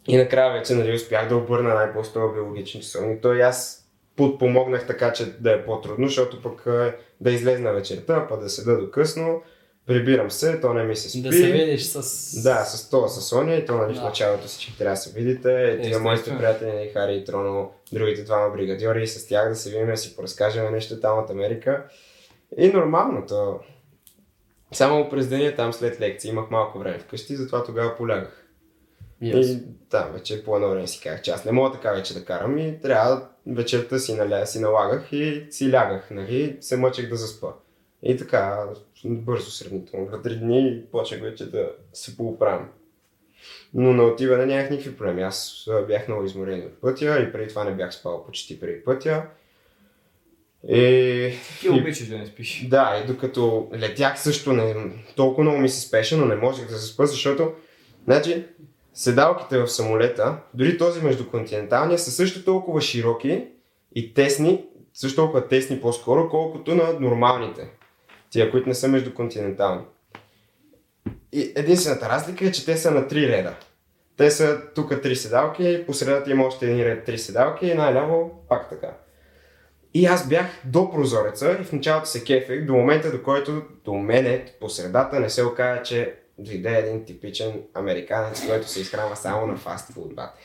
И накрая вече нали, успях да обърна най-по биологичен часовник. Той аз подпомогнах така, че да е по-трудно, защото пък е, да излезна вечерта, па да седа до късно, прибирам се, то не ми се спи. Да се видиш с... Да, с това, с Соня и то нали, в Да. началото всички трябва да се видите. Тия моите приятели, нали, Хари и Троно, другите двама бригадьори, с тях да се видим, да си поразкажем нещо там от Америка. И нормално, то... Само през деня там след лекции имах малко време вкъщи, затова тогава полягах. Yes. И да, вече по едно време си казах, че аз не мога така вече да карам и трябва вечерта си, наля, си налагах и си лягах, нали, се мъчех да заспа. И така, бързо сравнително, два три дни почнах вече да се поуправям. Но на отиване нямах никакви проблеми. Аз бях много изморен от пътя и преди това не бях спал почти преди пътя. И Ти обичаш да не спиш. да, и докато летях също не, толкова много ми се спеше, но не можех да се спа, защото значи, седалките в самолета, дори този междуконтиненталния, са също толкова широки и тесни, също толкова тесни по-скоро, колкото на нормалните. Тия, които не са междуконтинентални. И единствената разлика е, че те са на три реда. Те са тук три седалки, по средата има още един ред три седалки и най-ляво пак така. И аз бях до прозореца и в началото се кефех до момента, до който до мене по средата не се оказа, че дойде един типичен американец, който се изхранва само на фастфуд, бат.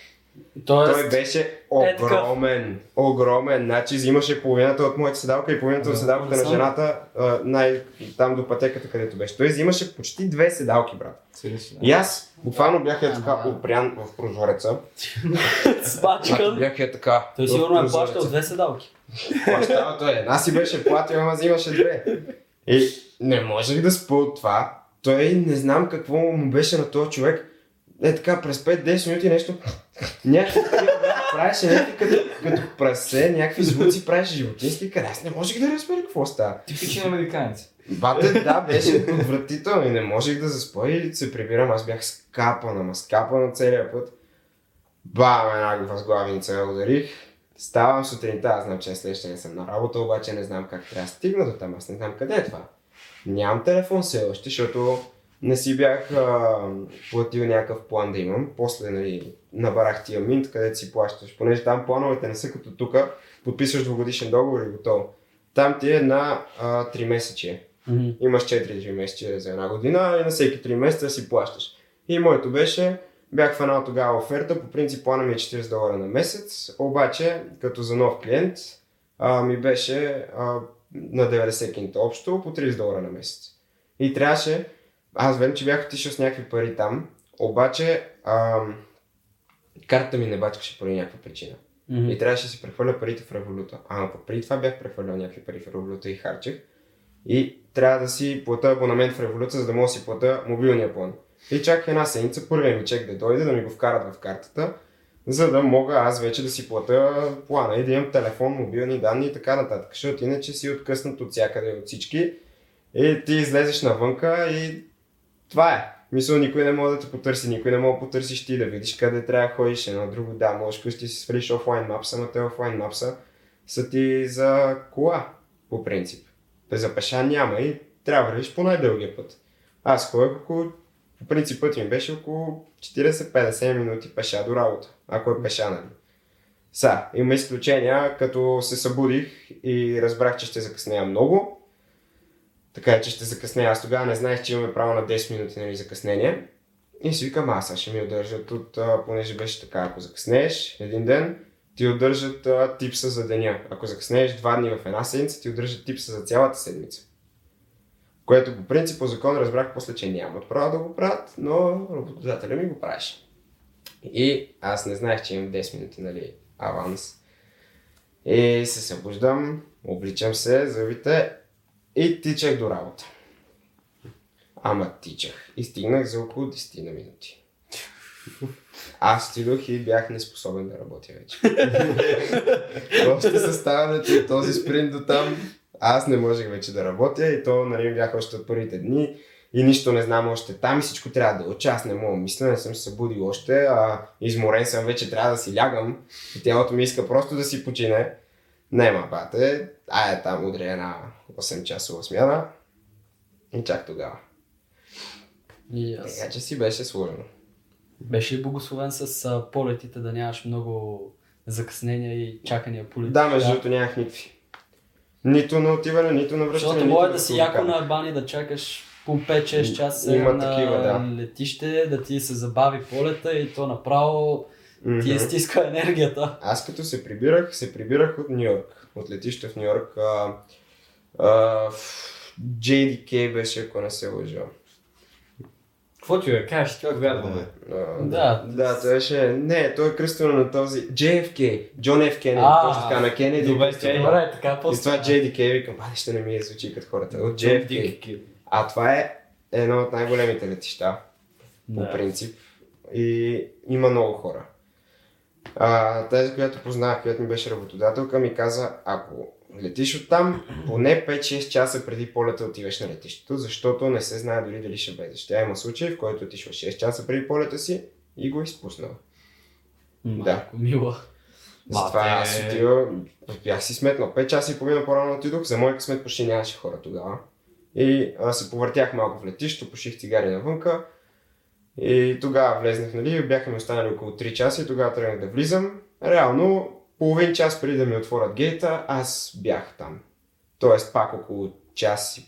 Тоест, Той беше Е, огромен. Огромен. Значи взимаше половината от моята седалка и половината от Да, седалката на жената, а, най- там до пътеката, където беше. Той взимаше почти две седалки, брат. Сериозно. И аз буквално бях е така опрян в прозореца. (laughs) спачкан. Бях е така. Той сигурно е плащал две седалки. Плащава той. Една си беше платил, ама взимаше две. И не можех да спа от това. Той не знам какво му беше на този човек. Е така, през 5-10 минути нещо. Някакви правеше някакви като, като прасе, някакви звуци правеше животински, къде аз не можех да разбера какво става. Типичен американец. Бате, да, беше отвратително и не можех да заспа и се прибирам. Аз бях скапан, ама скапан целия път. Бам, една възглавница ударих. Ставам сутринта, аз знам, че на следващия ден съм на работа, обаче не знам как трябва да стигна до там. Аз не знам къде е това. Нямам телефон все още, защото не си бях а, платил някакъв план да имам. После нали, набарах тия минт, където си плащаш. Понеже там плановете не са като тук, подписваш двогодишен договор и готово. Там ти е на а, 3 месече. Мгм. Имаш 4 месеца за една година и на всеки 3 месеца си плащаш. И моето беше, бях фанал тогава оферта, по принцип плана ми е 40 долара на месец, обаче като за нов клиент а, ми беше а, на 90 кинта общо по 30 долара на месец. И трябваше, аз верно, че бях отишъл с някакви пари там, обаче а, картата ми не бачкаше поради някаква причина. Мгм. И трябваше да си прехвърля парите в революта. Ама пък преди това бях прехвърлял някакви пари в революта и харчех. И трябва да си плата абонамент в революта, за да мога да си плата мобилния план. И чаках една седмица, първия ми чек да дойде, да ми го вкарат в картата, за да мога аз вече да си плата плана и да имам телефон, мобилни данни и така нататък. Защото иначе си откъснат от всякъде от всички и ти излезеш навънка и това е. Мисля, никой не може да те потърси, никой не може да потърсиш ти да видиш къде трябва да ходиш. Едно друго, да, можеш къщи си свалиш офлайн мапса, но те офлайн мапса са ти за кола, по принцип. Те за пеша няма и трябва да вървиш по най-дългия път. Аз ходех около, по принцип път ми беше около 40-50 минути пеша до работа, ако е пеша, нали. Са, има изключения, като се събудих и разбрах, че ще закъснея много, така е, че ще закъснея. Аз тогава не знаех, че имаме право на 10 минути нали, закъснение. И си викам, аз ще ми удържат от, а, понеже беше така, ако закъснееш един ден, ти удържат а, типса за деня. Ако закъснееш два дни в една седмица, ти удържат типса за цялата седмица. Което по принцип по закон разбрах после, че нямат право да го правят, но работодателя ми го правеше. И аз не знаех, че имам 10 минути, нали, аванс. И се събуждам, обличам се, зъбите и тичах до работа. Ама тичах. И стигнах за около 10 на минути. Аз стидох и бях неспособен да работя вече. (laughs) Още съставянето от този спринт до там, аз не можех вече да работя и то нали, бях още от първите дни и нищо не знам още там и всичко трябва да уча. Аз не мога мисля, не съм се събудил още, а изморен съм вече, трябва да си лягам и тялото ми иска просто да си почине. Нема, бате, ай там удря една 8 часова смяна и чак тогава. И аз. Така че си беше сложно. Беше ли благословен с а, полетите да нямаш много закъснения и чакания по летища? Да, между другото нямах никакви. Нито на отиване, нито на връщане. Защото може да си яко на Албания да чакаш по 5-6 часа Има на такива, да. летище, да ти се забави полета и то направо ти е стиска (laughs) енергията. Аз като се прибирах, се прибирах от Нью Йорк. От летище в Нью Йорк. А, JDK беше, ако не се лъжа. Какво ти да кажеш, ти вярваме. А, Да. Да, той беше... Не, той е кръстено на този... JFK. Джон Ф. Кенеди. А, Точно така, на Кенеди. добре, е Добре, така И после. това JDK, викам, бали ще не ми е звучи като хората. От JFK. А това е едно от най-големите летища. по принцип. И има много хора. А, тази, която познах, която ми беше работодателка, ми каза, ако летиш оттам, поне 5-6 часа преди полета отиваш на летището, защото не се знае дори дали ще влезеш. Тя има случай, в който отишла 6 часа преди полета си и го изпуснала. Малко мила. Затова Мате. аз отива, бях си сметнал. 5 часа и половина по-рано отидох, за мой късмет почти нямаше хора тогава. И аз се повъртях малко в летището, пуших цигари навънка. И тогава влезнах, нали, бяха ми останали около 3 часа и тогава тръгнах да влизам. Реално, половин час преди да ми отворят гейта, аз бях там. Тоест пак около час,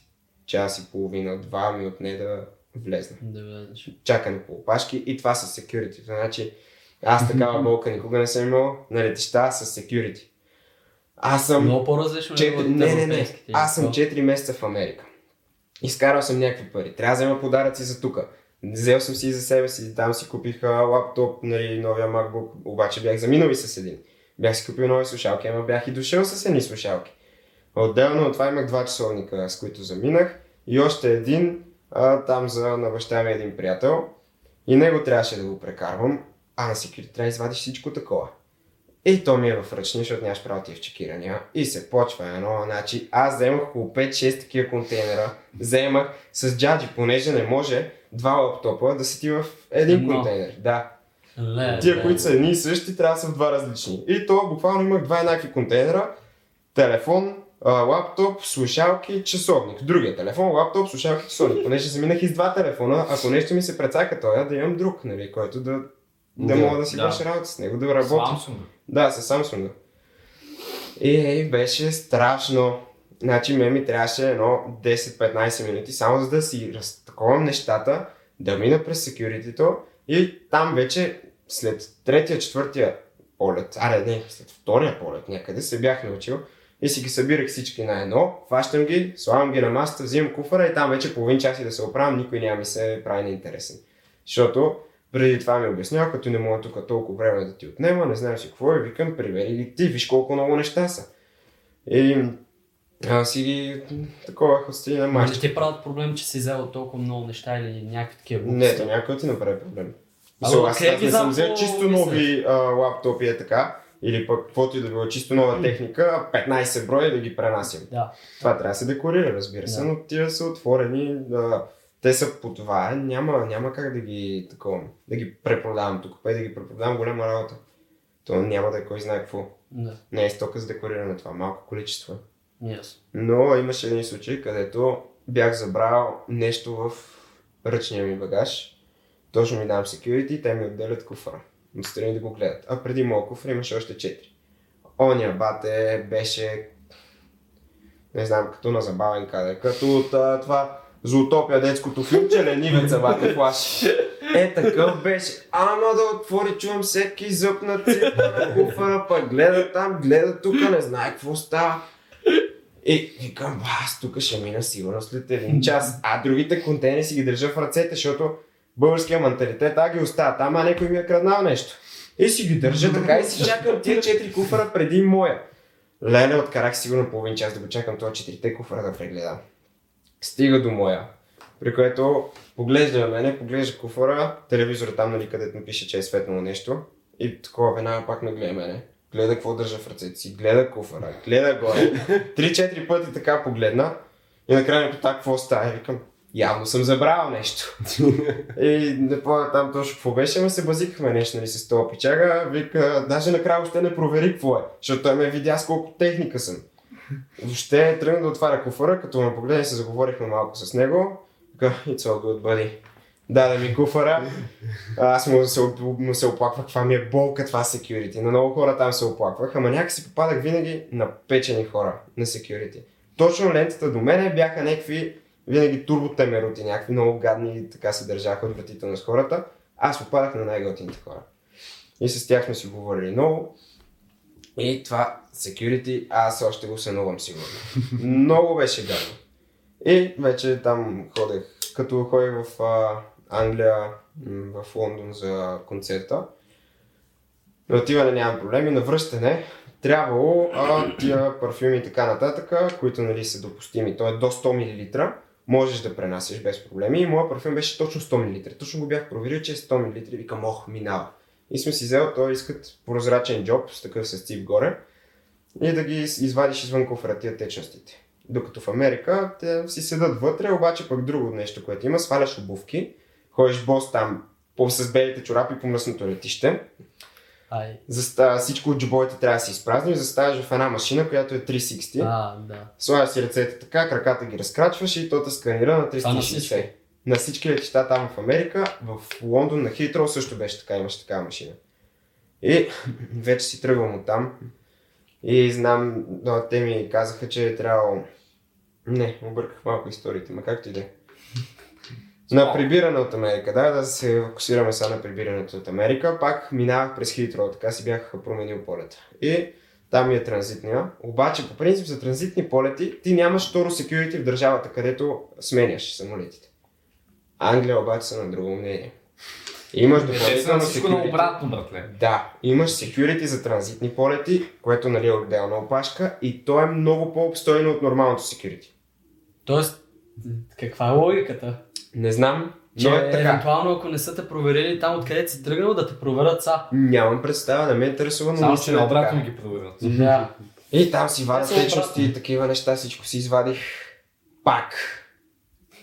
час и половина, два ми отне да влезна Да влезеш. чакане по опашки и това с security. Значи Аз (laughs) такава болка никога не съм имал на летища с security. Аз съм... Много по-различно. Четири... от Не, не, не. Аз съм Какво? 4 месеца в Америка. Изкарал съм някакви пари. Трябва да взема подаръци за тука. Взел съм си за себе си, там си купих лаптоп, нали, новия MacBook, обаче бях заминал и с един. Бях си купил нови слушалки, ама бях и дошъл с едни слушалки. Отделно от това имах два часовника, с които заминах и още един а, там за на баща ми един приятел. И него трябваше да го прекарвам, а на секюрити трябва да извадиш всичко такова. И то ми е в ръчни, защото нямаш право ти в чекирания. И се почва едно. Значи аз вземах около 5-6 такива контейнера. Вземах с джаджи, понеже не може два лаптопа да седи в един контейнер. Да. Ле, Тия, ле. които са едни и същи, трябва да са в два различни. И то буквално имах два еднакви контейнера. Телефон, лаптоп, слушалки, часовник. Другия телефон, лаптоп, слушалки, часовник. Понеже заминах и с два телефона, ако нещо ми се прецака този, да имам друг, нали, който да, да, Да, мога да си да. върша работа с него, да работя. Samsung. Да, с Samsung. И ей, беше страшно. Значи, ме ми трябваше едно 10-15 минути, само за да си разтаковам нещата, да мина през секюритито и там вече след третия, четвъртия полет, аре не, след втория полет някъде се бях научил и си ги събирах всички на едно, фащам ги, слагам ги на масата, взимам куфара и там вече половин час и да се оправям, никой няма ми се прави неинтересен. Защото преди това ми обяснява, като не мога тук толкова време да ти отнема, не знам си какво и викам, прибери ги ти, виж колко много неща са. И аз си ги такова хостили на мачка. ти правят проблем, че си взел толкова много неща или някакви такива Не, глупости? то някой ти направи проблем. Ало, аз, не съм взел чисто нови а, лаптопи е така, или пък каквото и да било чисто нова техника, 15 броя да ги пренасям. Да. Това трябва да се декорира, разбира се, Да. но тия са отворени, да, те са по това, няма, няма как да ги, такова, да ги препродавам тук, и да ги препродавам голяма работа. То няма да е кой знае какво. Да. Не е стока за декориране това, малко количество. Yes. Но имаше един случай, където бях забрал нещо в ръчния ми багаж. Точно ми дам security, те ми отделят куфара. Отстрани да го гледат. А преди моят куфар имаше още 4. Оня бате беше не знам, като на забавен кадър. Като от това Зоотопия детското филмче, ленивеца бате флаш. Е, такъв беше. Ама да отвори, чувам всеки зъб на на куфара, пък гледа там, гледа тук, не знае какво става. И викам, «Ба, аз тук ще мина сигурно след един час. А другите контейнери си ги държа в ръцете, защото българския менталитет, а ги оставя там, а някой ми е краднал нещо. И си ги държа така и си чакам тия четири куфара преди моя. Леле, откарах сигурно половин час да го чакам това четирите куфара да прегледам. Стига до моя. При което поглежда на мене, поглежда куфара, телевизора там, нали, където ми пише, че е светнало нещо. И такова веднага пак ме гледа мене. Гледа какво държа в ръцете си, гледа куфара, гледа горе. Три-четири пъти така погледна. И накрая ми пита какво става. Викам, явно съм забравил нещо. и (laughs) не помня там точно какво беше, ама се базикахме нещо нали, с този пичага. Вика, даже накрая още не провери какво е, защото той ме видя с колко техника съм. Въобще тръгна да отваря куфара, като ме погледна и се заговорихме малко с него. Вика, it's all good, buddy. Даде ми куфара. Аз му се, му се оплаквах, каква ми е болка това security. На много хора там се оплаквах, ама някакси попадах винаги на печени хора на security. Точно лентата до мене бяха някакви винаги турботемерути, някакви много гадни така се държаха отвратително с хората. Аз попадах на най-готините хора. И с тях сме си говорили много. И това security, аз още го сънувам сигурно. (laughs) много беше гадно. И вече там ходех, като ходех в а, Англия, в Лондон за концерта. На отиване нямам проблеми, на връщане трябвало а, тия парфюми и така нататък, които нали, са допустими, то е до 100 мл, можеш да пренасяш без проблеми. И моят парфюм беше точно 100 мл. Точно го бях проверил, че е 100 мл. Викам, ох, минава. И сме си взел, той искат прозрачен джоб, с такъв с цип горе, и да ги извадиш извън куфара течностите. Докато в Америка те си седат вътре, обаче пък друго нещо, което има, сваляш обувки, ходиш бос там по с белите чорапи по мръсното летище, Ай. Заста, всичко от джобовете трябва да си изпразниш, заставаш в една машина, която е 360. А, да. Слагаш си ръцете така, краката ги разкрачваш и то те сканира на Това на 360. всички? На всички летища там в Америка, в Лондон, на Хитро също беше така, имаше такава машина. И (laughs) вече си тръгвам от там. И знам, но те ми казаха, че е трябвало... Не, обърках малко историите, ма както и да е. На прибиране от Америка, да, да се фокусираме сега на прибирането от Америка. Пак минавах през Хитро, така си бях променил полета. И там ми е транзитния. Обаче, по принцип, за транзитни полети ти нямаш второ security в държавата, където сменяш самолетите. Англия обаче са на друго мнение. Имаш допълнително security. наобратно, братле. Да, имаш security за транзитни полети, което нали е отделна опашка и то е много по-обстойно от нормалното security. Тоест, каква е логиката? Не знам, Че но е така. евентуално ако не са те проверили там откъде си тръгнал, да те проверят са. Нямам представа, не ме интересува, но Само че е така. наобратно ги проверят. Да. И там си вадят Те са личности обратно. и такива неща, всичко си извадих пак.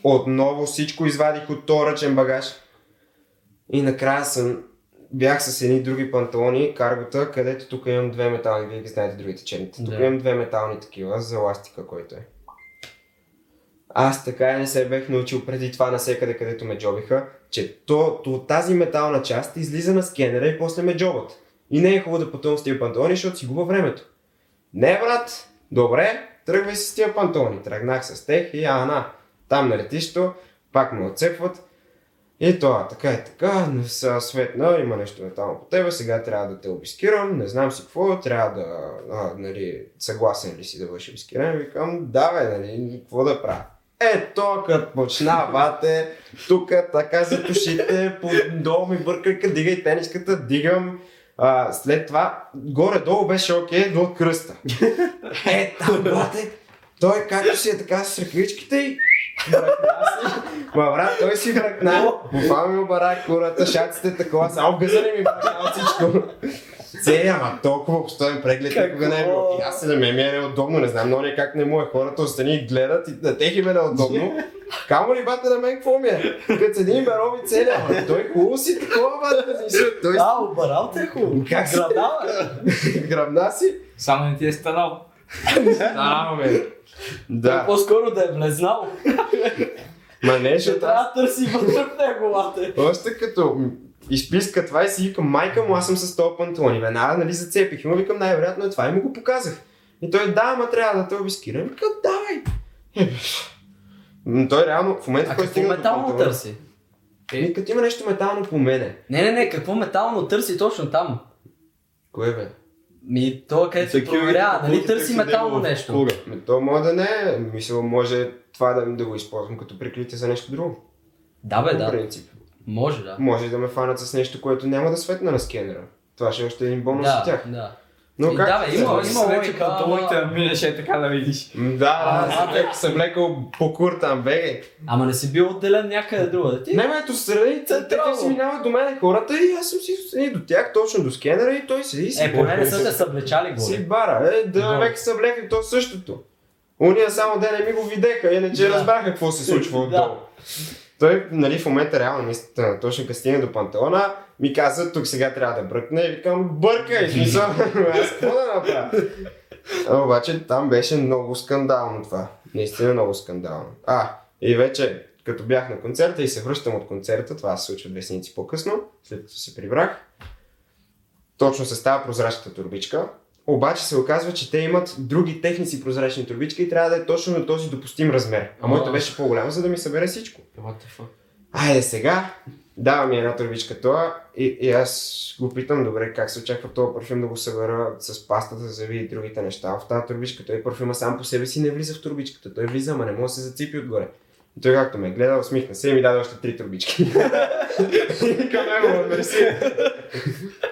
Отново всичко извадих от този ръчен багаж. И накрая съм бях с едни други панталони, каргота, където тук имам две метални, вие ги знаете другите черните. Тук Да. имам две метални такива за еластика, който е. Аз така и не се бех научил преди това насекъде, където ме джобиха, че то, то, тази метална част излиза на скенера и после ме джобът. И не е хубаво да пътувам с тия панталони, защото си губа времето. Не, брат, добре, тръгвай с тия панталони. Тръгнах с тех и ана. Там на летището, пак ме отцепват. И това, така и така, не са светна, има нещо метално по тебе, сега трябва да те обискирам, не знам си какво, трябва да, а, нали, съгласен ли си да бъдеш обискиран, викам, да бе, нали, какво да правя. Ето, като почна, бате, тук така за тушите, долу ми бъркака, дигай тениската, дигам, а, след това, горе-долу беше окей до кръста. Е, там, бате, той както си е така с ръкавичките и. Ма брат, той си бръкна. Буквално ми обара курата, шаците такова, само газане ми бръкна всичко. Цей, ама толкова обстоен преглед никога не е било. И аз се на мен ми е неудобно, не знам много как не му е хората отстрани и гледат и на тех им е неудобно. Камо ли бате на мен какво ми е? Като седи и ме роби целия, ама той хубаво си такова, бате, да той А, обарал те е хубаво. Как си? Гръбна си. Само не ти е станал. Стана, бе. Той Да. По-скоро да е влезнал. Ма не, Ще трябва да търси вътре в него. Още като м, изписка това и си викам, майка му, аз съм с този панталон. И веднага, нали, зацепих. И му викам, най-вероятно е това. И му го показах. И той, да, ама трябва да те обискира. И викам, давай. Е, м, той реално, в момента, в който стигна до метално панталона, търси? Еми, като има нещо метално по мене. Не, не, не, какво метално търси точно там? Кое бе? Ми, то където се проверява, нали търси метално нещо. Ме, то може да не е. Мисля, може това да, да го използвам като прикритие за нещо друго. Да, бе, По да. принцип. Може, да. Може да ме фанат с нещо, което няма да светна на скенера. Това ще е още един бонус за Да, тях. да. Но И как? да, бе, има- има След логика, като ама- моите минеш е така да видиш. Да, А, да, съм леко, съм леко по куртам, беге. Ама не си бил отделен някъде друга. Ти? Не, ме, ето страни, те си минават до мен хората и аз съм си страни до тях, точно до скенера и той седи си Е, поне не са те съблечали си горе. бара. Е, да век са влезли то същото. Уния само де не ми го видеха, иначе Да. разбраха какво се случва (laughs) Да. отдолу. Той, нали, в момента реално, наистина, точно като стигна до панталона, ми каза, тук сега трябва да бръкне и викам, бъркай, смисъл, (laughs) аз какво да направя? Обаче там беше много скандално това. Наистина много скандално. А, и вече, като бях на концерта и се връщам от концерта, това се случва две седмици по-късно, след като се прибрах, точно се става прозрачната турбичка, обаче се оказва, че те имат други техници прозрачни турбички и трябва да е точно на този допустим размер. А моята беше по-голяма, за да ми събере всичко. Айде сега, дава ми една турбичка това и, и аз го питам, добре, как се очаква този парфюм да го събера с пастата за зъби и другите неща в тази турбичка. Той парфюма сам по себе си не влиза в турбичката. Той влиза, ама не може да се зацепи отгоре. Той както ме гледа, усмихна се и ми даде още три турбички. (laughs) И към него, мерси.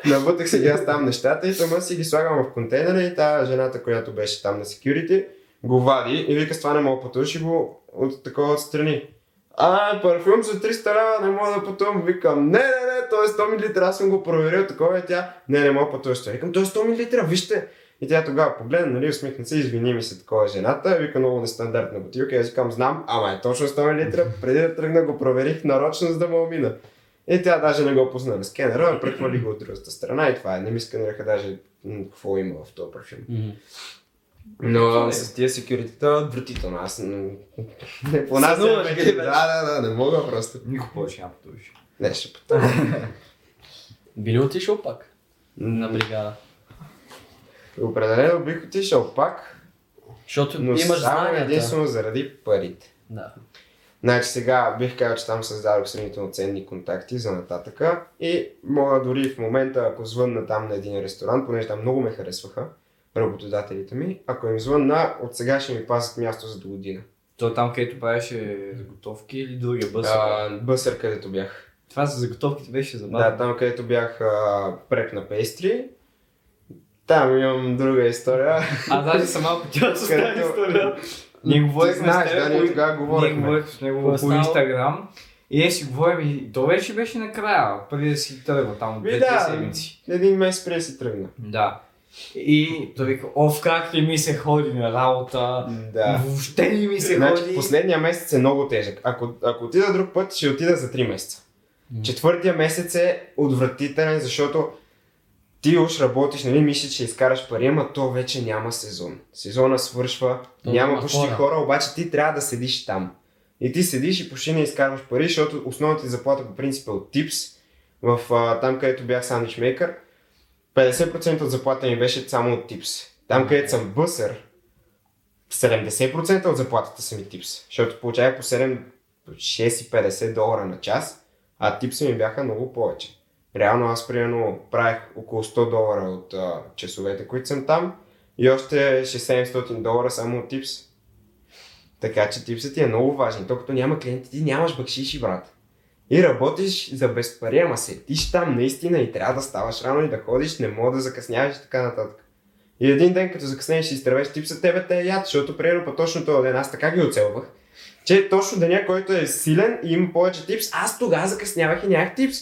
Набутах аз там нещата и тома си ги слагам в контейнера и тази жената, която беше там на security, го вади и вика с това не мога да пътуваш и го от такова отстрани. А, парфюм за 300 лева, не мога да пътувам. Викам, не, не, не, той е 100 мл, аз съм го проверил, такова е тя. Не, не мога да пътуваш. Викам, той е 100 мл, вижте. И тя тогава погледна, нали, усмихна се, извини ми се такова е жената, вика много нестандартна бутилка. Аз викам, знам, ама е точно 100 мл, преди да тръгна го проверих нарочно, за да ме умина. И тя даже не го пусна на скенера, а прехвали го от другата страна и това е. Не ми сканираха даже м, какво има в този парфюм. Мгм. Но с тия секюритета е отвратително. Аз не понасям. Да, да, да, не мога просто. Никой повече няма пътуваш. Не, ще пътувам. Би ли отишъл пак на бригада? Определено бих отишъл пак, Защото но имаш само знанията. единствено заради парите. Да. Значи сега бих казал, че там създадох сравнително ценни контакти за нататъка и мога дори в момента, ако звънна там на един ресторант, понеже там много ме харесваха работодателите ми, ако им звънна, от сега ще ми пазят място за до година. То там, където правеше заготовки или другия бъс? А, бъсър, където бях. Това за заготовките беше забавно. Да, там където бях а, преп на пейстри. Там имам друга история. А, даже съм малко тя с тази история. Ние говорихме с знаеш, теб да, ние по- тогава Ние говорихме. с него е по? Инстаграм. И ние си говорим и то вече беше накрая, преди да си тръгва там от двете да. седмици. Един месец преди си тръгна. Да. И той вика, оф, как ли ми се ходи на работа, Да. въобще ли ми се Значи, ходи. последния месец е много тежък. Ако, ако отида друг път, ще отида за 3 месеца. Четвъртия месец е отвратителен, защото ти уж работиш, нали, мислиш, че изкараш пари, ама то вече няма сезон. Сезона свършва, То няма няма почти хора. хора. обаче ти трябва да седиш там. И ти седиш и почти не изкарваш пари, защото основната ти заплата по принцип е от типс. В, а, там, където бях сандвичмейкър, 50% от заплата ми беше само от типс. Там, където съм бъсър, 70% от заплатата са ми типс. Защото получавах по 7, 6,50 долара на час, а типси ми бяха много повече. Реално аз примерно правих около 100 долара от а, часовете, които съм там и още 600-700 долара само от типс. Така че типсът ти е много важен. То като няма клиенти, ти нямаш бакшиши, брат. И работиш за без пари, ама седиш там наистина и трябва да ставаш рано и да ходиш, не мога да закъсняваш и така нататък. И един ден, като закъснеш и изтревеш типса, тебе те яд, защото примерно по точно този ден аз така ги оцелвах, че точно деня, който е силен и има повече типс, аз тогава закъснявах и нямах типс.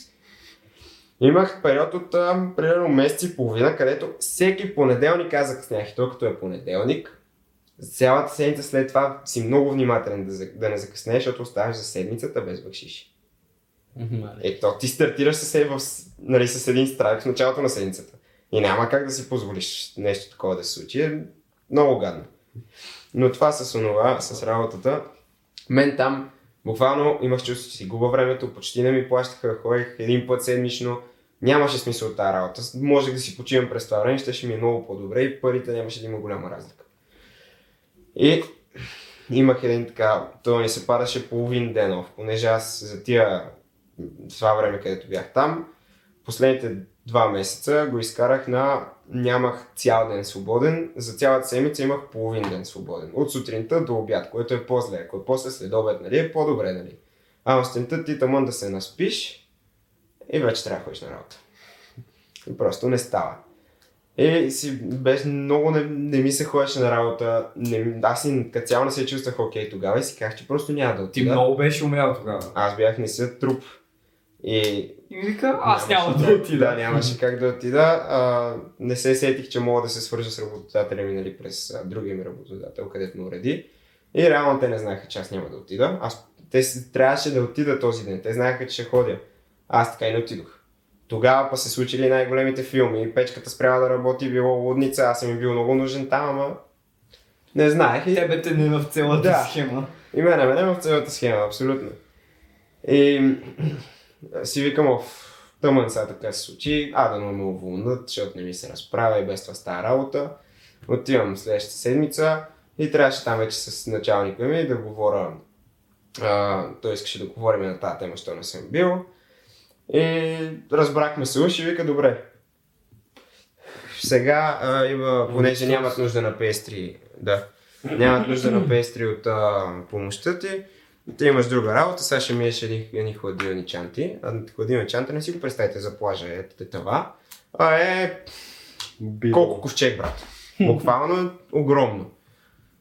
Имах период от а, примерно месец и половина, където всеки понеделник аз закъснях. И то като е понеделник, цялата седмица след това си много внимателен да, да не закъснеш, защото оставаш за седмицата без бакшиши. Ето, ти стартираш с, е в, нали, с един страйк в началото на седмицата. И няма как да си позволиш нещо такова да се случи. Е много гадно. Но това с онова, с работата, мен там буквално имах чувство, че си губа времето, почти не ми плащаха, ходех един път седмично. Нямаше смисъл от тази работа. Можех да си почивам през това време, ще, ще ми е много по-добре и парите нямаше да има голяма разлика. И имах един така, той ни се падаше половин ден оф, понеже аз за тия това време, където бях там, последните два месеца го изкарах на нямах цял ден свободен, за цялата седмица имах половин ден свободен. От сутринта до обяд, което е по-зле. Ако е после след обед, нали, е по-добре, нали. А сутринта ти тъмън да се наспиш и вече трябва да ходиш на работа. И просто не става. И си беше много не, не ми се ходеше на работа. Не, аз си цяло не се чувствах окей тогава и си казах, че просто няма да Ти отида. много беше умрял тогава. Аз бях не си труп. И И вика, аз няма да отида. Да, нямаше как да отида. А, не се сетих, че мога да се свържа с работодателя ми нали, през а, другия ми работодател, където ме уреди. И реално те не знаеха, че аз няма да отида. Аз, те трябваше да отида този ден. Те знаеха, че ще ходя. Аз така и не отидох. Тогава па се случили най-големите филми. Печката спряла да работи, било лудница. Аз съм им бил много нужен там, ама не знаех. И Тебе те не в цялата Да. схема. и мене, мене в цялата схема, абсолютно. И си викам, оф, тъмън сега така се случи, а да ме уволнат, защото не ми се разправя и без това стара работа. Отивам следващата седмица и трябваше там вече с началника ми да говоря, а, той искаше да говорим на тази тема, що не съм бил. И разбрахме се уж и вика, добре. Сега а, има, понеже нямат нужда на пестри, да, нямат нужда на пестри от а, помощта ти, ти имаш друга работа, сега ще миеш едни, едни хладилни чанти. А хладилни чанти не си го представите за плажа, е това. А е колко ковчег, брат. Буквално е огромно.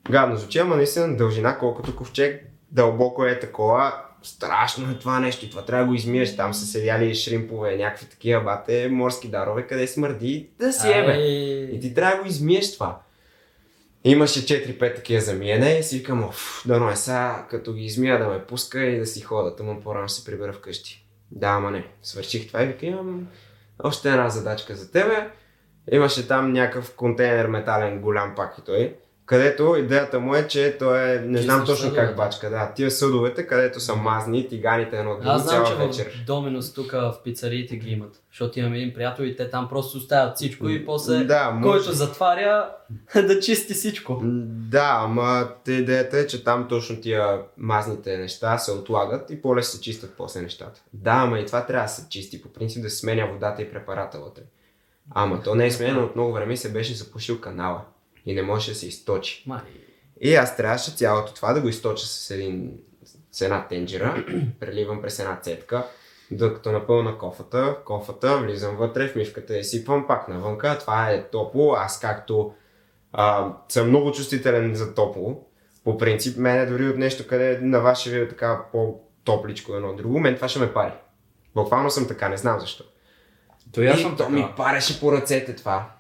Гадно звучи, ама наистина дължина колкото ковчег, дълбоко е такова. Страшно е това нещо и това трябва да го измиеш. Там са седяли шримпове, някакви такива бате, морски дарове, къде смърди да си ебе. И ти трябва да го измиеш това. Имаше 4-5 такива за миене и си викам, дано е сега, като ги измия да ме пуска и да си хода, тъмън по-рано се прибера вкъщи. Да, ама не. Свърших това и вика, имам още една задачка за тебе. Имаше там някакъв контейнер метален, голям пак и той. Където идеята му е, че той е, не знам точно съдовете. как бачка, да, тия съдовете, където са мазни, тиганите едно от друго Аз знам, че цяла в вечер. Доминус тук в пицариите ги имат. Защото имам един приятел и те там просто оставят всичко и после Да, който затваря (laughs) да чисти всичко. Да, ама идеята е, че там точно тия мазните неща се отлагат и по-лесно се чистят после нещата. Да, ама и това трябва да се чисти, по принцип да се сменя водата и препарата вътре. Ама то не е сменено от много време и се беше запушил канала и не можеше да се източи. Май. И аз трябваше цялото това да го източа с, един, с една тенджера, (clears throat) преливам през една цетка, докато напълна кофата, кофата, влизам вътре в мивката и сипвам пак навънка. Това е топло. Аз както а, съм много чувствителен за топло, по принцип, мене дори от нещо, къде на вас ще ви е така по-топличко едно друго, мен това ще ме пари. Буквално съм така, не знам защо. То и съм то ми така. пареше по ръцете това.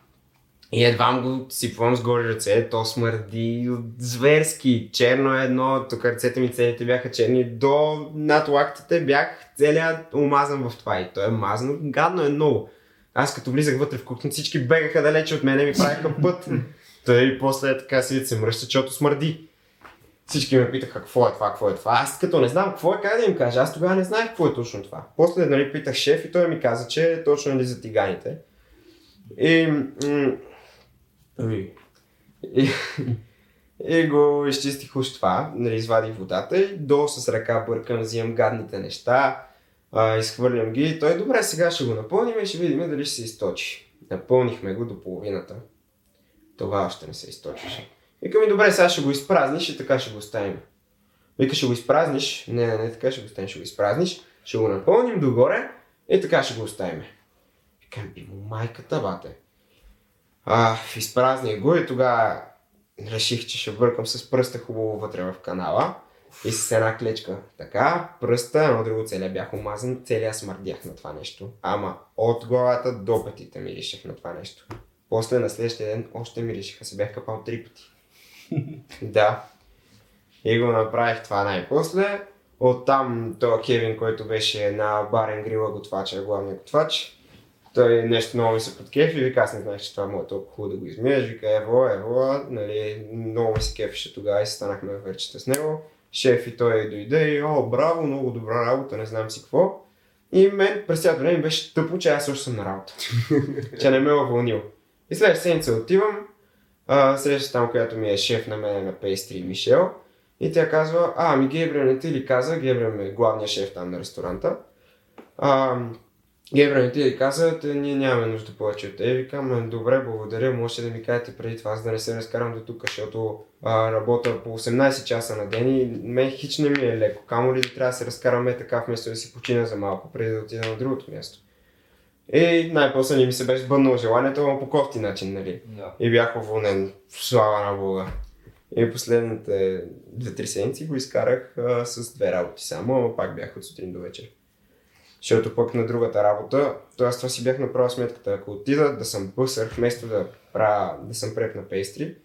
И едва го сипвам с голи ръце, то смърди зверски. Черно е едно, тук ръцете ми целите бяха черни, до над лактите бях целият омазан в това. И то е мазано, гадно е много. Аз като влизах вътре в кухня, всички бегаха далече от мене, ми правиха път. Той и после така си се мръща, защото смърди. Всички ме питаха какво е това, какво е това. Аз като не знам какво е, как да им кажа. Аз тогава не знаех какво е точно това. После нали, питах шеф и той ми каза, че е точно нали, за тиганите. И, м- ами, и, и го изчистих уж това, нали, извадих водата и долу с ръка бъркам, взимам гадните неща, а, изхвърлям ги. И той, добре, сега ще го напълним и ще видим дали ще се източи. Напълнихме го до половината. Това още не се източваше. Вика ми, добре, сега ще го изпразниш и така ще го оставим. Вика, ще го изпразниш. Не, не, не, така ще го оставим, ще го изпразниш. Ще го напълним догоре и така ще го оставим. Викам, би му майката, бате. А, изпразних го и тогава реших, че ще бъркам с пръста хубаво вътре в канала и с една клечка. Така, пръста, едно друго целия бях омазан, целия смърдях на това нещо. Ама от главата до петите миришех на това нещо. После на следващия ден още миришеха, се бях капал три пъти. (laughs) да. И го направих това най-после. Оттам този Кевин, който беше на барен грила готвача, главният готвач, той нещо много ми се подкефи, вика, аз не знаех, че това му е толкова хубаво да го измиеш, вика, ево, ево, нали, много ми се кефеше тогава и се станахме вечета с него. Шеф и той дойде и, о, браво, много добра работа, не знам си какво. И мен през цялото време беше тъпо, че аз също съм на работа. (laughs) че не ме е уволнил. И следващата седмица отивам, а, среща там, която ми е шеф на мен на Pastry Мишел. И тя казва, а, ами Гебрил не ти ли каза, Гебрил ми е главният шеф там на ресторанта. А, Гебрил не ти ли каза, те, ние нямаме нужда повече от теб. Викам, «Ами, добре, благодаря, можете да ми кажете преди това, за да не се разкарам до тук, защото а, работя по 18 часа на ден и мен хич не ми е леко. Камо ли да трябва да се разкараме така, вместо да си почина за малко, преди да отида на другото място. И най-после не ми се беше бъднало желанието, но по кофти начин, нали. Да. И бях уволнен. Слава на Бога. И последните две-три седмици го изкарах а, с две работи само, ама пак бях от сутрин до вечер. Защото пък на другата работа, т.е. това си бях направил сметката. Ако отида да съм бъсър, вместо да, правя, да съм преп на пейстри,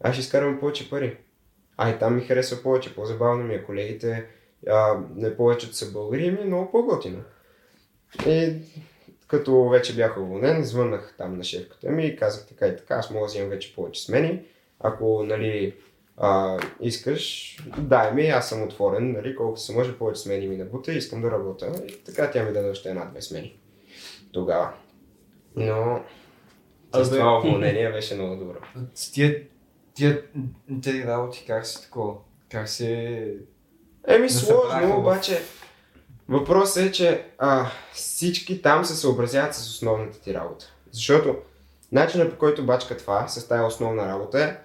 аз ще изкарвам повече пари. А и там ми харесва повече, по-забавно ми е колегите, а, не повечето са българи, ми е много по-готино. И като вече бях уволнен, звъннах там на шефката ми и казах така и така, аз мога да взимам вече повече смени. Ако, нали, а, искаш, дай ми, аз съм отворен, нали, колкото се може повече смени ми набута искам да работя. И така тя ми даде още една-две смени. Тогава. Но с Абе. това уволнение беше много добро. С тия, тия, тези работи как се такова? Как се... Еми Да сложно, в- обаче въпросът е, че а, всички там се съобразяват с основната ти работа. Защото начинът по който бачка това с тази основна работа е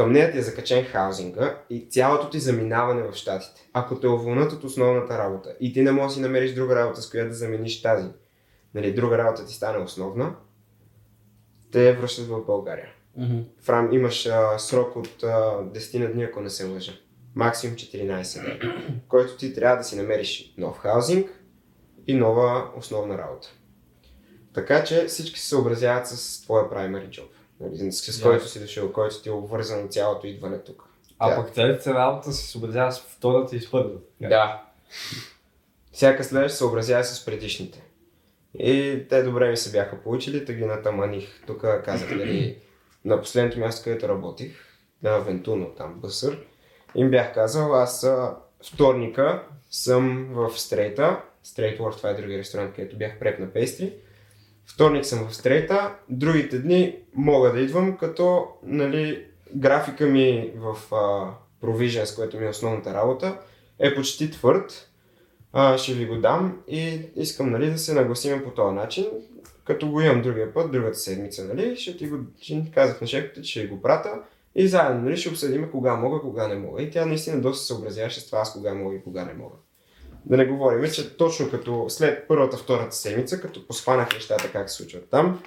към нея ти е закачен хаузинга и цялото ти заминаване в щатите. Ако те уволнат от основната работа и ти не можеш да си намериш друга работа, с която да замениш тази, нали, друга работа ти стане основна, те връщат в България. Мгм. В рам имаш а, срок от а, 10 на дни, ако не се лъжа. Максимум 14 дни, (clears throat) който ти трябва да си намериш нов хаузинг и нова основна работа. Така че всички се съобразяват с твоя primary job. Нали, с, с който си дошъл, който ти е обвързан цялото идване тук. А Да. пък цялата работа се съобразява с втората и с първата. Да. Всяка следваща се съобразява с предишните. И те добре ми се бяха получили, да ги натаманих. Тук казах, нали, на последното място, където работих, да, Вентуно, там, Бъсър. Им бях казал, аз вторника съм в Стрейта. Straight World, това е другия ресторант, където бях преп на пейстри. Вторник съм в Стрейта, другите дни мога да идвам, като нали, графика ми в а, Provisions, което ми е основната работа, е почти твърд. А, ще ви го дам и искам нали, да се нагласим по този начин. Като го имам другия път, другата седмица, нали, ще ти го ще казах на шефката, че ще го прата и заедно нали, ще обсъдим кога мога, кога не мога. И тя наистина доста съобразяваше с това аз кога мога и кога не мога. Да не говорим, че точно като след първата, втората седмица, като посхванах нещата как се случват там,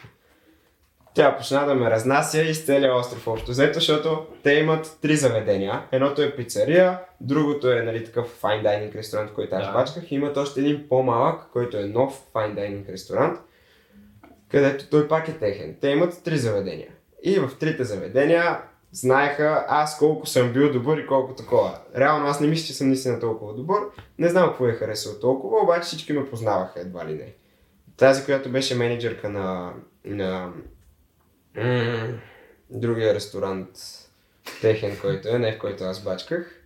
тя почна да ме разнася из целия остров общо взето, защото те имат три заведения. Едното е пицария, другото е нали, такъв fine dining ресторант, който аз Да. бачках. И имат още един по-малък, който е нов fine dining ресторант, където той пак е техен. Те имат три заведения. И в трите заведения знаеха аз колко съм бил добър и колко такова. Реално аз не мисля, че съм наистина толкова добър. Не знам какво е харесало толкова, обаче всички ме познаваха едва ли не. Тази, която беше менеджерка на, на м- другия ресторант, техен, който е, не в който аз бачках,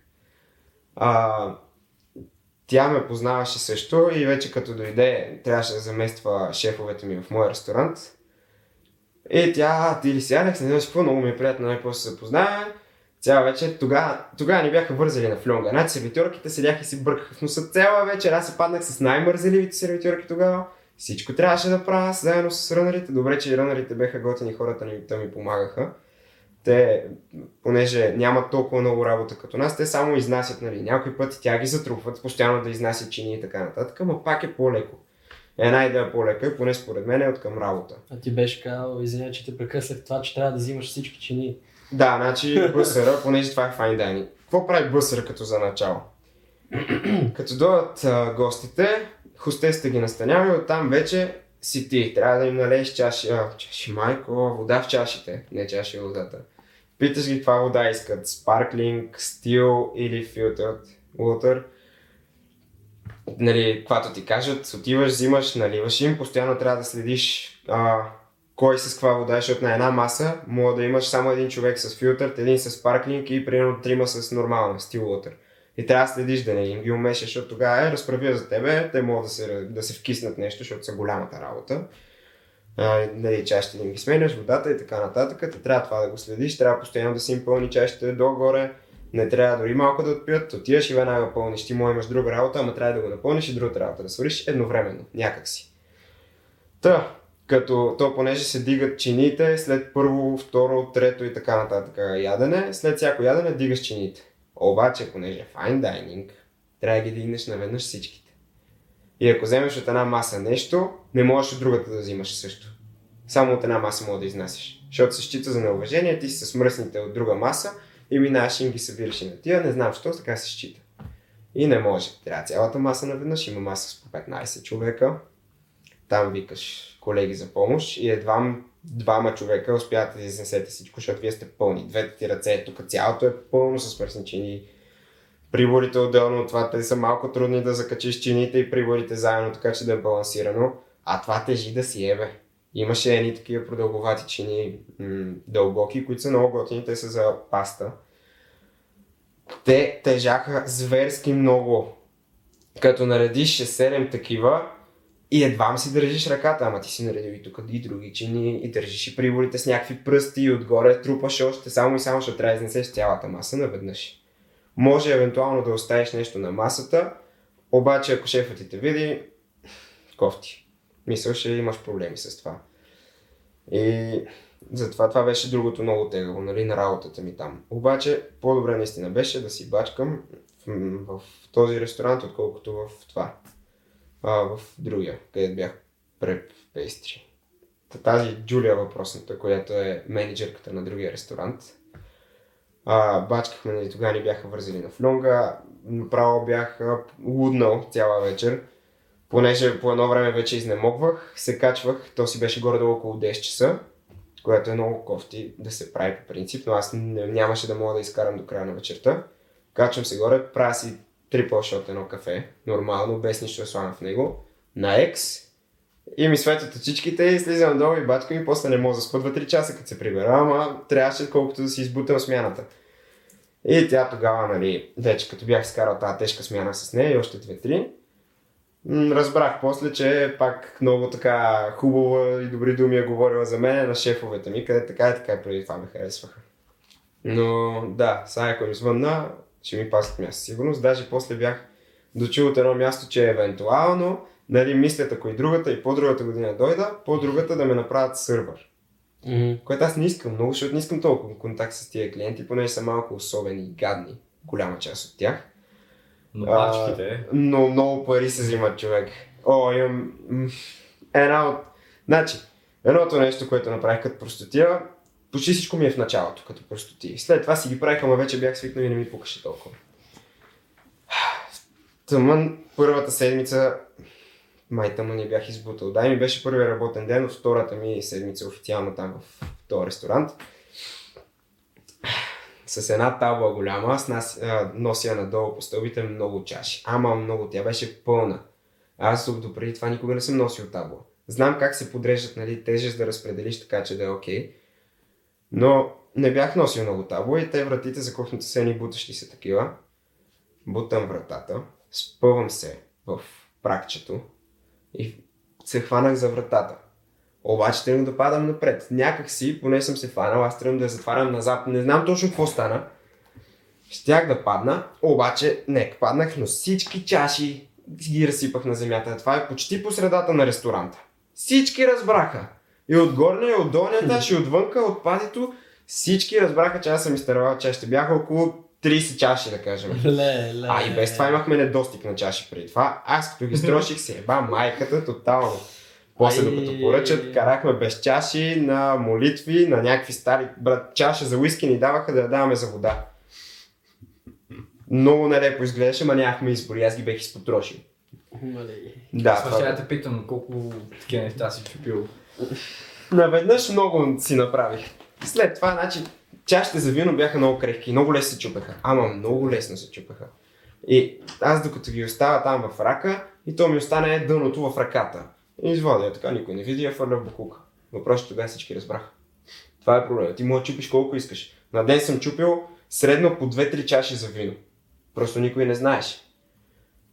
а, тя ме познаваше също и вече като дойде, трябваше да замества шефовете ми в моя ресторант. И тя, ти ли си Алекс, не знаеш какво, много ми е приятно, най-после се познаваме. Цяла вечер, тогава, тогава ни бяха вързали на флонга. Значи сервитьорките седяха и си бъркаха в носа цяла вечер. Аз се паднах с най-мързеливите сервитьорки тогава. Всичко трябваше да правя заедно с рънарите. Добре, че и рънарите беха готини, хората ни, ми помагаха. Те, понеже нямат толкова много работа като нас, те само изнасят, нали, някой път тя ги затрупват, постоянно да изнасят чини и така нататък, но пак е по-леко. Една идея по-лека, поне според мен е от към работа. А ти беше казал, извиня, че те прекъснах това, че трябва да взимаш всички чини. Да, значи бъсъра, понеже това е fine dining. Какво прави бъсъра като за начало? (clears throat) като дойдат а, гостите, хостесите ги настанява и оттам вече си ти. Трябва да им налееш чаши, а, чаши майко, вода в чашите, не чаши водата. Питаш ги каква вода искат, спарклинг, стил или филтърд, water. Нали, каквато ти кажат, отиваш, взимаш, наливаш им, постоянно трябва да следиш а, кой с каква вода, защото на една маса мога да имаш само един човек с филтър, един с парклинг и примерно трима с нормална стил water. И трябва да следиш да не им ги умешаш, защото тогава е разправя за тебе, те могат да се, да се вкиснат нещо, защото са голямата работа. А, нали, чашите им ги сменяш, водата и така нататък. Те трябва това да го следиш, трябва постоянно да си им пълни чашите догоре. Не трябва дори малко да отпият, отиваш и веднага пълниш. Ти му имаш друга работа, ама трябва да го напълниш и другата работа да свършиш едновременно, някакси. Та, като то понеже се дигат чините след първо, второ, трето и така нататък ядене, след всяко ядене дигаш чините. Обаче, понеже е fine dining, трябва да ги дигнеш наведнъж всичките. И ако вземеш от една маса нещо, не можеш от другата да взимаш също. Само от една маса мога да изнасяш. Защото се счита за неуважение, ти си с мръсните от друга маса и минаваш и ги събираш и на тия, не знам защо, така се счита. И не може. Трябва цялата маса наведнъж, има маса с по 15 човека. Там викаш колеги за помощ и едва двама човека успяват да изнесете всичко, защото вие сте пълни. Двете ти ръце, тук цялото е пълно с мръсничини. Приборите отделно от това, те са малко трудни да закачиш чините и приборите заедно, така че да е балансирано. А това тежи да си ебе. Имаше едни такива продълговати чини, м- дълбоки, които са много готини, те са за паста. Те тежаха зверски много. Като наредиш 6-7 такива, и едва си държиш ръката, ама ти си наредил и тук и други чини, и държиш и приборите с някакви пръсти, и отгоре трупаш още само и само, защото трябва да изнесеш цялата маса наведнъж. Може евентуално да оставиш нещо на масата, обаче ако шефът ти те види, кофти. Мисля, ще имаш проблеми с това. И затова това беше другото много тегаво, нали, на работата ми там. Обаче, по-добре наистина беше да си бачкам в, в този ресторант, отколкото в това а, в другия, където бях преп пейстри. Та Тази Джулия въпросната, която е менеджерката на другия ресторант. А, бачкахме, нали, тогава ни бяха вързали на флонга. Направо бях луднал цяла вечер. Понеже по едно време вече изнемогвах, се качвах, то си беше горе-долу около 10 часа, което е много кофти да се прави по принцип, но аз нямаше да мога да изкарам до края на вечерта. Качвам се горе, правя си трипъл шот едно кафе, нормално, без нищо да в него, на екс и ми светят очичките и слизам долу и бачка ми, после не мога да спа 2-3 часа, като се прибера, ама трябваше колкото да си избутам смяната. И тя тогава, нали, вече като бях изкарал тази тежка смяна с нея и още 2-3, м, разбрах после, че пак много така хубава и добри думи е говорила за мен на шефовете ми, къде така и така преди това ме харесваха. Но да, сега ако ми звънна, ще ми пасат място сигурност. Даже после бях дочул от едно място, че евентуално, нали, мислят ако и другата и по-другата година дойда, по-другата да ме направят сървър. Мгм. Което аз не искам много, защото не искам толкова контакт с тия клиенти, понеже са малко особени и гадни, голяма част от тях. Но А. Но много пари се взимат човек. О, имам една от... Значи, едното нещо, което направих като простотия, почти всичко ми е в началото, като простотии. След това си ги правих, ама вече бях свикнал и не ми пукаше толкова. Тъмън, първата седмица, май тъмън не бях избутал. Да, ми беше първият работен ден от втората ми седмица официално там в този ресторант. С една табла голяма, аз нас, а, нося надолу по стълбите много чаши. Ама много, тя беше пълна. Аз допреди това никога не съм носил табла. Знам как се подреждат нали, тежест да разпределиш така, че да е окей. Но не бях носил много табла и те вратите за кухнята са едни бутащи се такива. Бутам вратата, спъвам се в пракчето и се хванах за вратата. Обаче тръгвам да падам напред. Някак си, поне съм се фанал, аз тръгвам да я затварям назад. Не знам точно какво стана. Щях да падна, обаче не, паднах, но всички чаши ги разсипах на земята. Това е почти по средата на ресторанта. Всички разбраха. И от горния, и от долния етаж, и отвънка, от пазито, всички разбраха, че аз съм изтървал чашите. Бяха около 30 чаши, да кажем. (laughs) Ле, ле. А и без това имахме недостиг на чаши преди това. Аз като ги (laughs) строших се еба майката тотално. После Ай. докато поръчат, карахме без чаши, на молитви, на някакви стари брат, чаша за уиски ни даваха да я даваме за вода. Много нелепо изглеждаше, ма нямахме избор и аз ги бех изпотрошил. Мале. Да, Аз това ще да те питам колко такива неща си чупил. Наведнъж много си направих. След това, значи, чашите за вино бяха много крехки, много лесно се чупеха. Ама много лесно се чупеха. И аз докато ги оставя там в рака, и то ми остане дъното в ръката. И изводя я така, никой не види, я фърля в букука. Въпросът тогава всички разбраха. Това е проблемът. Ти може да чупиш колко искаш. На ден съм чупил средно по 2-3 чаши за вино. Просто никой не знаеше.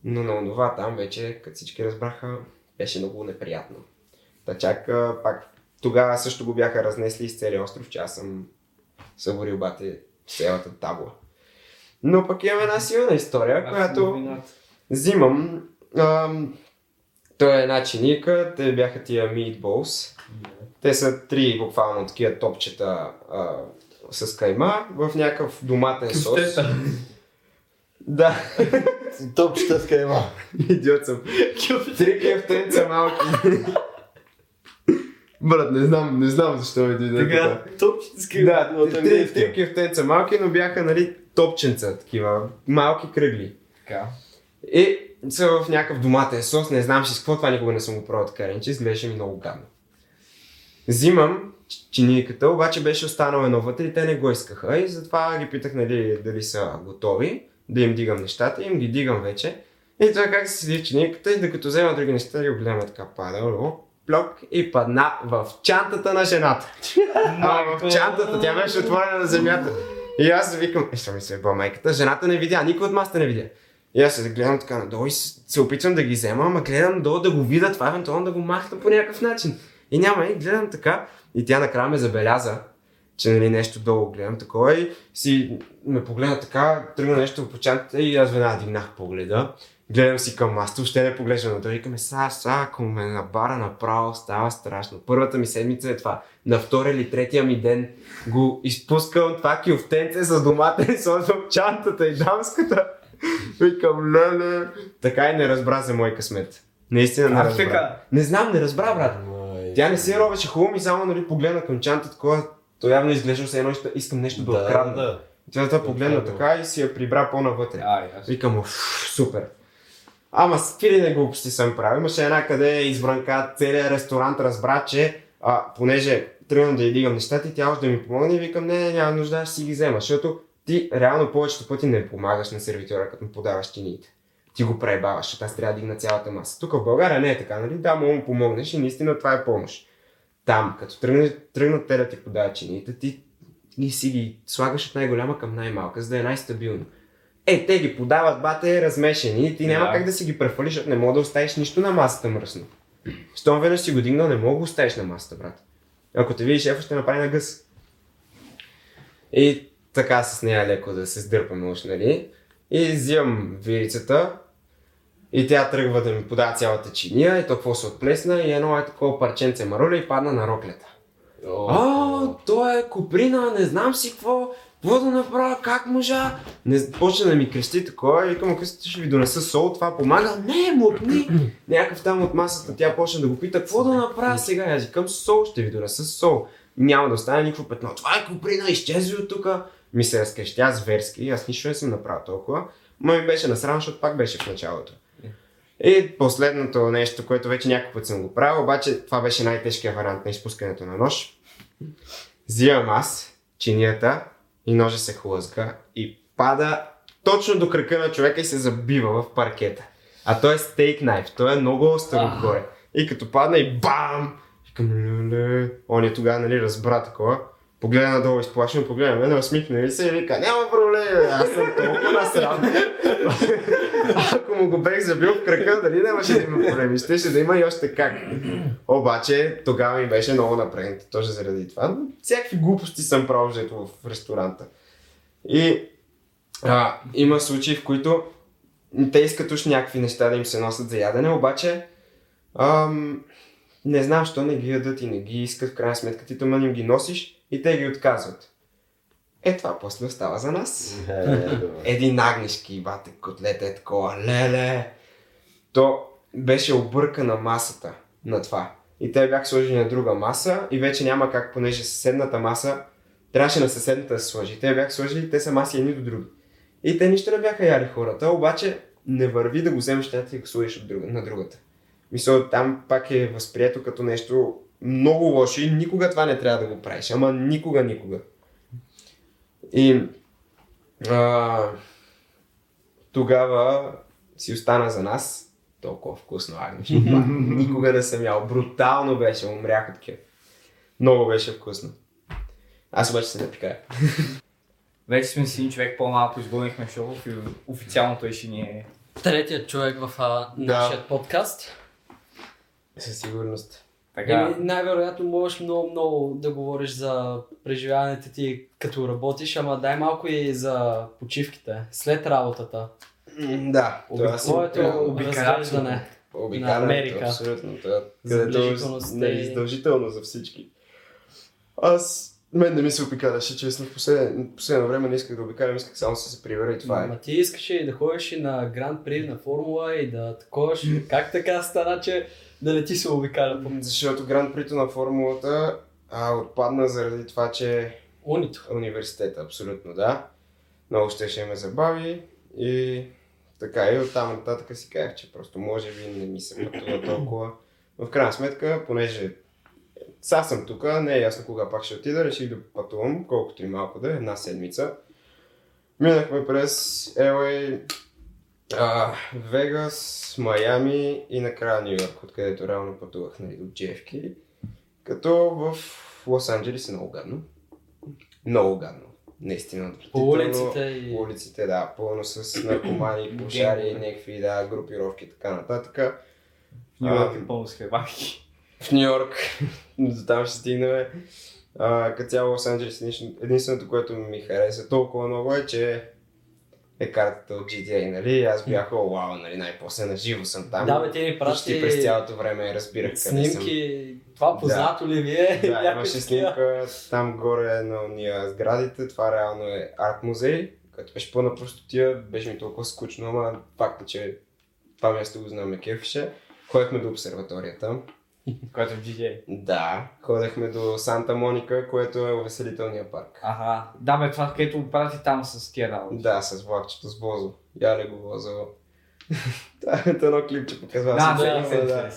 Но на онова там вече, като всички разбраха, беше много неприятно. Та чак пак тогава също го бяха разнесли из целия остров, че аз съм съборил бате цялата табла. Но пък имам една силна история, която взимам. Ам, той е една чиника, те бяха тия meatballs. Те са три буквално такива топчета а, с кайма в някакъв доматен сос. Да, Топчета с кайма. идиот съм. Три кефтенца малки. Брат, не знам, не знам защо ми дойде така. Топчетски. Да, от три, английски. три кефтенца малки, но бяха, нали, топченца, такива, малки кръгли. Така. И са в някакъв доматен сос, не знам с какво, това никога не съм го пробвал така ренче, изглеждаше ми много гадно. Взимам чиниката, обаче беше останало едно вътре и те не го искаха. И затова ги питах нали, дали са готови да им дигам нещата, им ги дигам вече. И това как се седи в чиниката и докато взема други неща, ги гледаме така падало, плок и падна в чантата на жената. А в чантата, тя беше отворена на земята. И аз викам, е, що ми се е майката, жената не видя, никой от масата не видя. И аз се гледам така надолу и се опитвам да ги взема, ама гледам долу да го видя това, евентуално да го махна по някакъв начин. И няма, и гледам така. И тя накрая ме забеляза, че нали, нещо долу гледам такова и си ме погледа така, тръгна нещо по чантата и аз веднага дигнах погледа. Гледам си към масто, въобще не поглеждам на той. Викаме, са, са, ако ме набара направо, става страшно. Първата ми седмица е това. На втория или третия ми ден го изпускам това кюфтенце с доматен сос в чантата и дамската. Викам, леле. Така и не разбра за мой късмет. Наистина не разбра. така? Не знам, не разбра, брат. Тя не се ровеше хубаво ми, само нали погледна към чанта такова. То явно изглежда се едно, иска- искам нещо да, Да, открадна. да. Тя това погледна така и си я прибра по-навътре. Ай, аз. Викам, супер. Ама с не глупости съм правил. Имаше една къде избранка, целият ресторант разбра, че а, понеже тръгвам да й дигам нещата и тя още да ми помогне и викам, не, не, няма нужда, ще си ги взема, защото ти реално повечето пъти не помагаш на сервитьора, като му подаваш чиниите. ти го пребаваш, защото аз трябва да дигна цялата маса. Тук в България не е така, нали? Да, мога му помогнеш и наистина това е помощ. Там, като тръгнат, тръгнат те да ти подават чиниите, ти и си ги слагаш от най-голяма към най-малка, за да е най-стабилно. Е, те ги подават, бате, размешени и ти няма Да. как да си ги префалиш, защото не мога да оставиш нищо на масата мръсно. Щом веднъж си го дигнал, не мога да оставиш на масата, брат. Ако те видиш, шефа ще направи на гъс. И така с нея леко да се сдърпаме уж, нали? И взимам вирицата и тя тръгва да ми подава цялата чиния и то какво се отплесна и едно е такова парченце маруля и падна на роклята. А, то е куприна, не знам си какво, какво да направя, как можа. Не, почна да ми крещи такова и викам, късите ще ви донеса сол, това помага. Не, мутни. Някакъв там от масата, тя почна да го пита, какво да направя сега? Аз викам, сол, ще ви донеса сол. Няма да остане никакво петно. Това е куприна, изчезви от тук. Ми се разкрещя зверски, аз нищо не съм направил толкова. Ма ми беше насрам, защото пак беше в началото. И последното нещо, което вече няколко път съм го правил, обаче това беше най-тежкият вариант на изпускането на нож. Взимам аз чинията и ножа се хлъзга и пада точно до крака на човека и се забива в паркета. А той е стейк найф, той е много остър отгоре. И като падна и бам! Викам. Он е тогава, нали, разбра такова. Погледна надолу изплашено, погледна мен, усмихна ми се и вика, няма проблем, аз съм толкова насрам. Ако му го бех забил в крака, дали нямаше да има проблеми, щеше да има и още как. Обаче тогава ми беше много напрегнато, точно заради това. Всякакви глупости съм правил взето в ресторанта. И а, има случаи, в които те искат уж някакви неща да им се носят за ядене, обаче ам, не знам, що не ги ядат и не ги искат, в крайна сметка ти тъмън им ги носиш и те ги отказват. Е, това после остава за нас. Един агнешки, бате, котлета е такова, леле. То беше объркана масата на това. И те бяха сложили на друга маса и вече няма как, понеже съседната маса трябваше на съседната да се сложи. Те бяха сложили, те са маси едни до други. И те нищо не бяха яли хората, обаче не върви да го вземеш тя и го сложиш от друга, на другата. Мисля, там пак е възприето като нещо много лошо и никога това не трябва да го правиш. Ама никога, никога. И а, тогава си остана за нас толкова вкусно агнешно. Това (laughs) Никога не съм ял. Брутално беше, умрях от кеф. Много беше вкусно. Аз обаче се напикая. (laughs) Вече сме си един човек по-малко, изгонихме Шолов и официално той ще ни е... Третият човек в а, нашия подкаст. Със сигурност. Така, Еми, най-вероятно можеш много-много да говориш за преживяването ти като работиш, ама дай малко и за почивките, след работата. М, Да, това си Твоето обикалячно. разглеждане. на Америка. Абсолютно. Това, Задължителност където не е е- задължително за всички. Аз мен не ми се обикаляше, честно. В последно, последно време не исках да обикалям, исках само да се прибера и това е. Ма ти искаш и да ходиш и на Гранд При, на Формула и да таковаш. (laughs) Как така стана, че да не ти се обикаля по Защото Гранд Прито на формулата а, отпадна заради това, че унито? университета, абсолютно да. Много ще ще ме забави и така и оттам нататък си казах, че просто може би не ми се пътува толкова. Но в крайна сметка, понеже сега съм тук, не е ясно кога пак ще отида, реших да пътувам, колкото и малко да е, една седмица. Минахме през LA, Вегас, Майами и накрая Нью Йорк, откъдето реално пътувах нали, до JFK. Като в Лос Анджелес е много гадно. Много гадно. Наистина. По улиците и... По улиците, да, пълно с наркомани, пожари, някакви, да, групировки и така нататък. в Нью Йорк е пълно с хлебарки. В Нью Йорк, (laughs) до там ще стигнем. А, като цяло Лос Анджелес, единствено- единственото, което ми хареса толкова много е, че е картата от GTA, нали? Аз бях, о, вау, нали, най-после на живо съм там. Да, бе, ти ми Почти прати през цялото време разбирах къде съм. снимки. Това познато ли ви е? Да, имаше снимка там горе на уния сградите. Това реално е арт музей, като беше пълна простотия. Беше ми толкова скучно, ама факта, че това място го знаме кефеше. Ходехме до обсерваторията. (laughs) Което е в GTA. Да, ходехме до Санта Моника, което е увеселителния парк. Ага. Да, бе, това където го прати там с тия работи. Да, с влакчето с Бозо. Я ли го Бозо? Това е едно клипче показва. Да, да, да, да, да.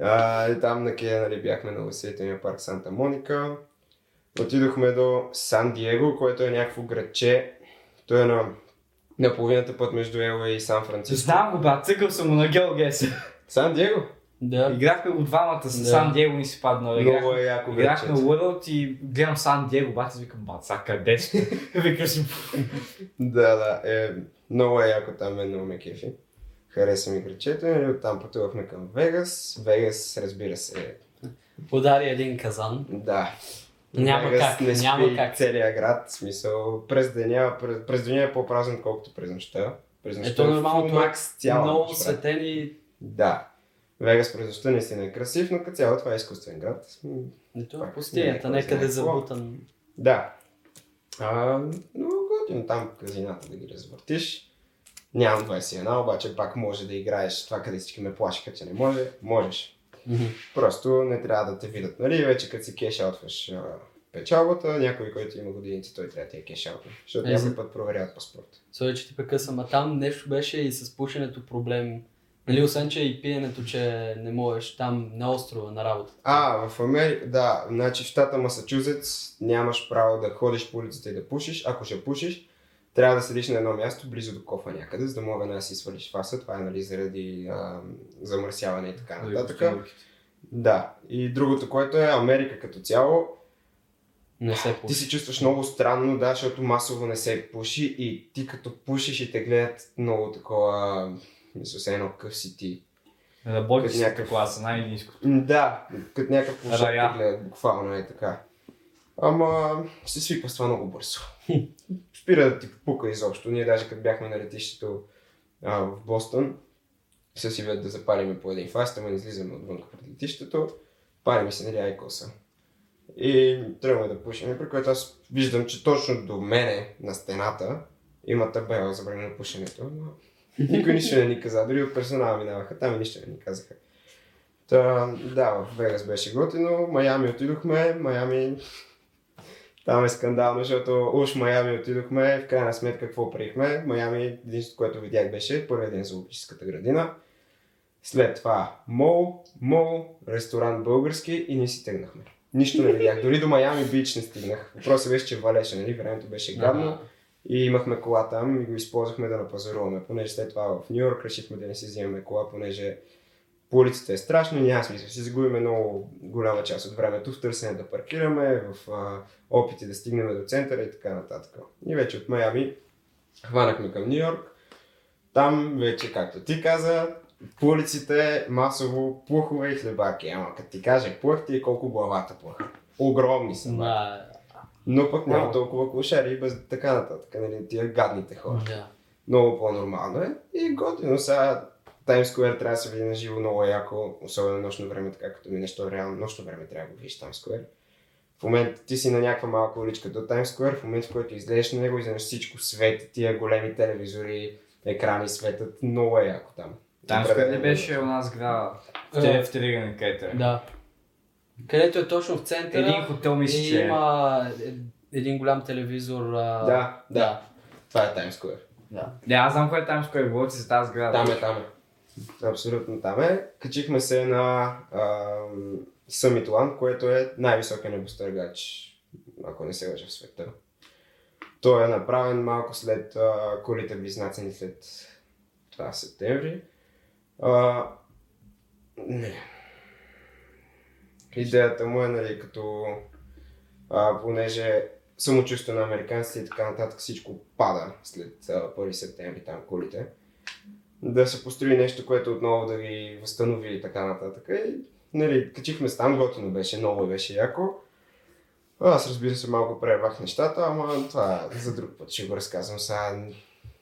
А, и там на Кея, нали, бяхме на увеселителния парк Санта Моника. Отидохме до Сан Диего, което е някакво градче. То е на На половината път между LA и Сан Франциско. Знам го, брат, цъкал съм му на Георгес. Сан Диего? Да. Играхме го двамата с Да. Сан Диего ни си паднал. Много Играхме, е яко играхме. World и гледам Сан Диего, бати си викам, бат, са къде сте? (laughs) Викаш си, Да, да. Е, много е яко там, мен много ме кефи. Хареса ми гречето и оттам пътувахме към Вегас. Вегас, разбира се, Подари един казан. да. Няма Вегас как, не няма спи как. целия град, в смисъл, през деня, през, през деня е по-празен, колкото през нощта. През нощта Ето нормално, е макс цяла много нощ, брат. светени. Да. Вегас нощта наистина е красив, но като цяло това е изкуствен град. Пустинята, не е кой някъде какво. забутан. Да. А, много готино там казината да ги развъртиш. Нямам 21, обаче пак може да играеш това, къде всички ме плашиха, че не може. Можеш. Просто не трябва да те видят, нали? Вече като си кешаутваш печалбата, някой, който има годиници, той трябва да ти е кешаутва. Защото Е, някой път проверяват паспорт. Сори, че ти прекъсвам, а там нещо беше и с пушенето проблем. Нали, освен, че и пиенето, че не можеш там на острова, на работа. А, в Америка, да, значи в щата Масачузетс нямаш право да ходиш по улицата и да пушиш. Ако ще пушиш, трябва да седиш на едно място, близо до кофа някъде, за да мога да си свалиш фаса. Това е нали, заради а, замърсяване и така нататък. Да, и другото, което е Америка като цяло, Не се ти пуши. се чувстваш много странно, да, защото масово не се пуши и ти като пушиш и те гледат много такова, мисля, все едно къв си ти. Работи си някакъв- класа, най-низко. М, Да, като някакъв гледат, буквално е така. Ама се свиква с това много бързо. (laughs) Спира да ти пука изобщо. Ние даже като бяхме на летището а, в Бостон, се си да запалиме по един фаст, ама не излизаме отвън пред летището. Палиме се, нали, айкоса. И тръгваме да пушим, при което аз виждам, че точно до мене на стената има табела за време на пушенето. Но никой нищо не ни каза, дори от персонала минаваха там нищо не ни казаха. Та, да, в Вегас беше готино, Майами отидохме, Майами там е скандално, защото уж Майами отидохме, в крайна сметка какво приехме. Майами, единството, което видях беше първият ден за зоологическата градина. След това мол, мол, ресторант български и ние си тръгнахме. Нищо не видях. Дори до Майами Бич не стигнах. Въпросът беше, че валеше, нали? Времето беше гадно. И имахме кола там и го използвахме да напазаруваме, понеже след това в Нью Йорк решихме да не си вземем кола, понеже по улицата е страшно няма смисъл. Си загубиме много голяма част от времето в търсене да паркираме, в а, опити да стигнем до центъра и така нататък. И вече от Майами хванахме към Нью Йорк. Там вече, както ти каза, по улиците масово плухове и хлебаки. Ама като ти кажа плъхти и колко главата плъха. Огромни са. Да, Но пък няма толкова клошари и без така нататък, нали, тия гадните хора. да. Много по-нормално е и готино. Сега Times Square трябва да се види на живо много яко, особено нощно време, така като минеш, то реално нощно време трябва да го видиш Times Square. В момента ти си на някаква малка уличка до Times Square, в момента в който излезеш на него, изведнъж всичко свети, тия големи телевизори, екрани светят, много е яко там. Там Определено къде е. беше у нас града? В Е. теле- в Телеграм, където е. Да. Където е точно в центъра. Един хотел мисля, и че е. има е- един голям телевизор. А... Да, да, това е Times Square. да. Не, аз знам кое е Times Square, говорите за тази града. Там е, там е. Абсолютно там е. Качихме се на ам, Summit One, което е най-високия небостъргач, ако не се лъжа в света. Той е направен малко след а, колите близнаци след това септември. А, не. Идеята му е, нали, като а, понеже самочувствие на американците и така нататък всичко пада след а, 1 септември там колите да се построи нещо, което отново да ги възстанови и така нататък. И, нали, качихме се там, готино беше, много беше яко. Аз разбира се малко прервах нещата, ама това за друг път ще го разказвам, сега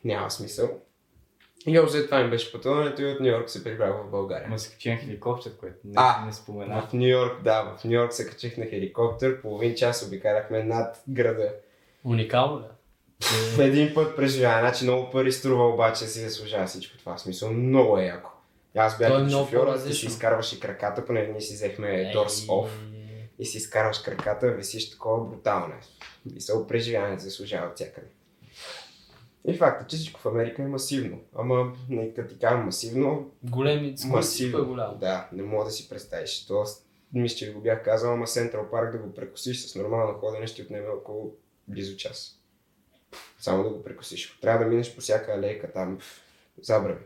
няма смисъл. И общо това ми беше пътуването и от Нью Йорк се прибрах в България. Ама се качи на хеликоптер, което не, А, не спомена. В Нью Йорк, да, в Нью Йорк се качих на хеликоптер, половин час обикарахме над града. Уникално ли? В един път преживя, значи много пари струва, обаче си заслужава всичко това. В смисъл, много е яко. Аз бях е шофьор, ти си изкарваш и краката, понеже ние си взехме Ей, дорс off и си изкарваш краката, висиш такова брутално. е. Мисъл, преживяването заслужава от всякъде. И факта, че всичко в Америка е масивно. Ама, не, като ти кажа масивно, Големи, е масивно. голямо. Да, не мога да си представиш. Тоест, мисля, че ви го бях казал, ама Централ парк да го прекусиш с нормално ходене ще отнеме около близо час. Само да го прекусиш. Ако Трябва да минеш по всяка алейка там, забрави.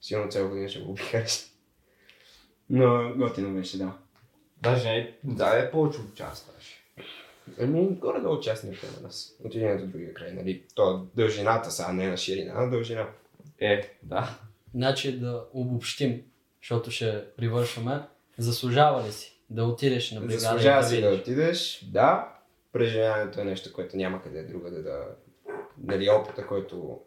Сигурно цяла година ще го обикариш. Но готино беше, да. Даже не, да, е повече от час даже. Ами, горе-долу частния на нас. От един до другия край, нали? То дължината са, а не на ширина, а дължина. Е, да. Значи да обобщим, защото ще привършваме. Заслужава ли си да отидеш на бригада Заслужава и да си да отидеш, да. Преживяването е нещо, което няма къде другаде да... Нали, опита, който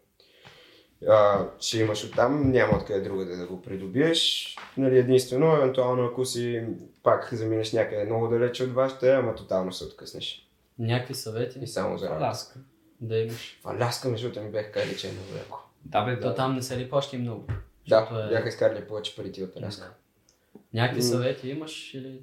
а, ще имаш оттам, няма откъде другаде да го придобиеш. Нали, единствено, евентуално ако си пак заминеш някъде много далече от вашите, ама тотално се откъснеш. Някакви съвети И само за. Аляска. да имаш. В Аляска, между другото, ми бях казали, че е много яко. Да, бе, То да. там не се ли плаща и много? Да, е- бяха изкарали повече пари ти от Аляска. Някакви М. съвети имаш или...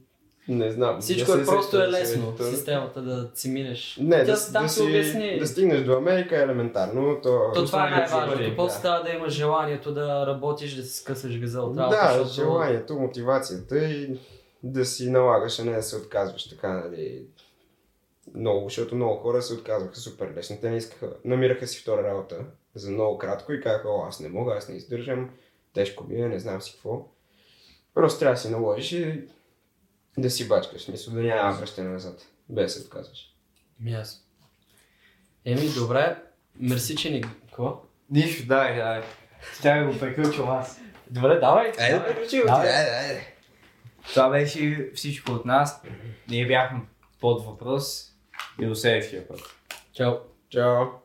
Не знам. Всичко не е просто е лесно. съветите. Системата да си минеш. Не, Тя да, да, се си, обясни. да стигнеш до Америка е елементарно. То, То това е най-важното. После да. трябва да имаш желанието да работиш, да си скъсаш газа от Да, работа. защото- желанието, мотивацията и да си налагаш, а не да се отказваш така, нали. Много, защото много хора се отказваха супер лесно. Те не искаха, намираха си втора работа за много кратко и казаха, о, аз не мога, аз не издържам, тежко ми е, не знам си какво. Просто трябва да си наложиш и да си бачкаш, смисъл да няма връщане назад, без да се отказваш. Ясно. Еми, добре. Мерси, че ни... Какво? Нищо, дай, дай. Ще го приключвам аз. Добре, давай. Айде, давай. приключи го Давай. айде, айде. Това беше всичко от нас. Ние бяхме под въпрос и до следващия път. Чао. Чао.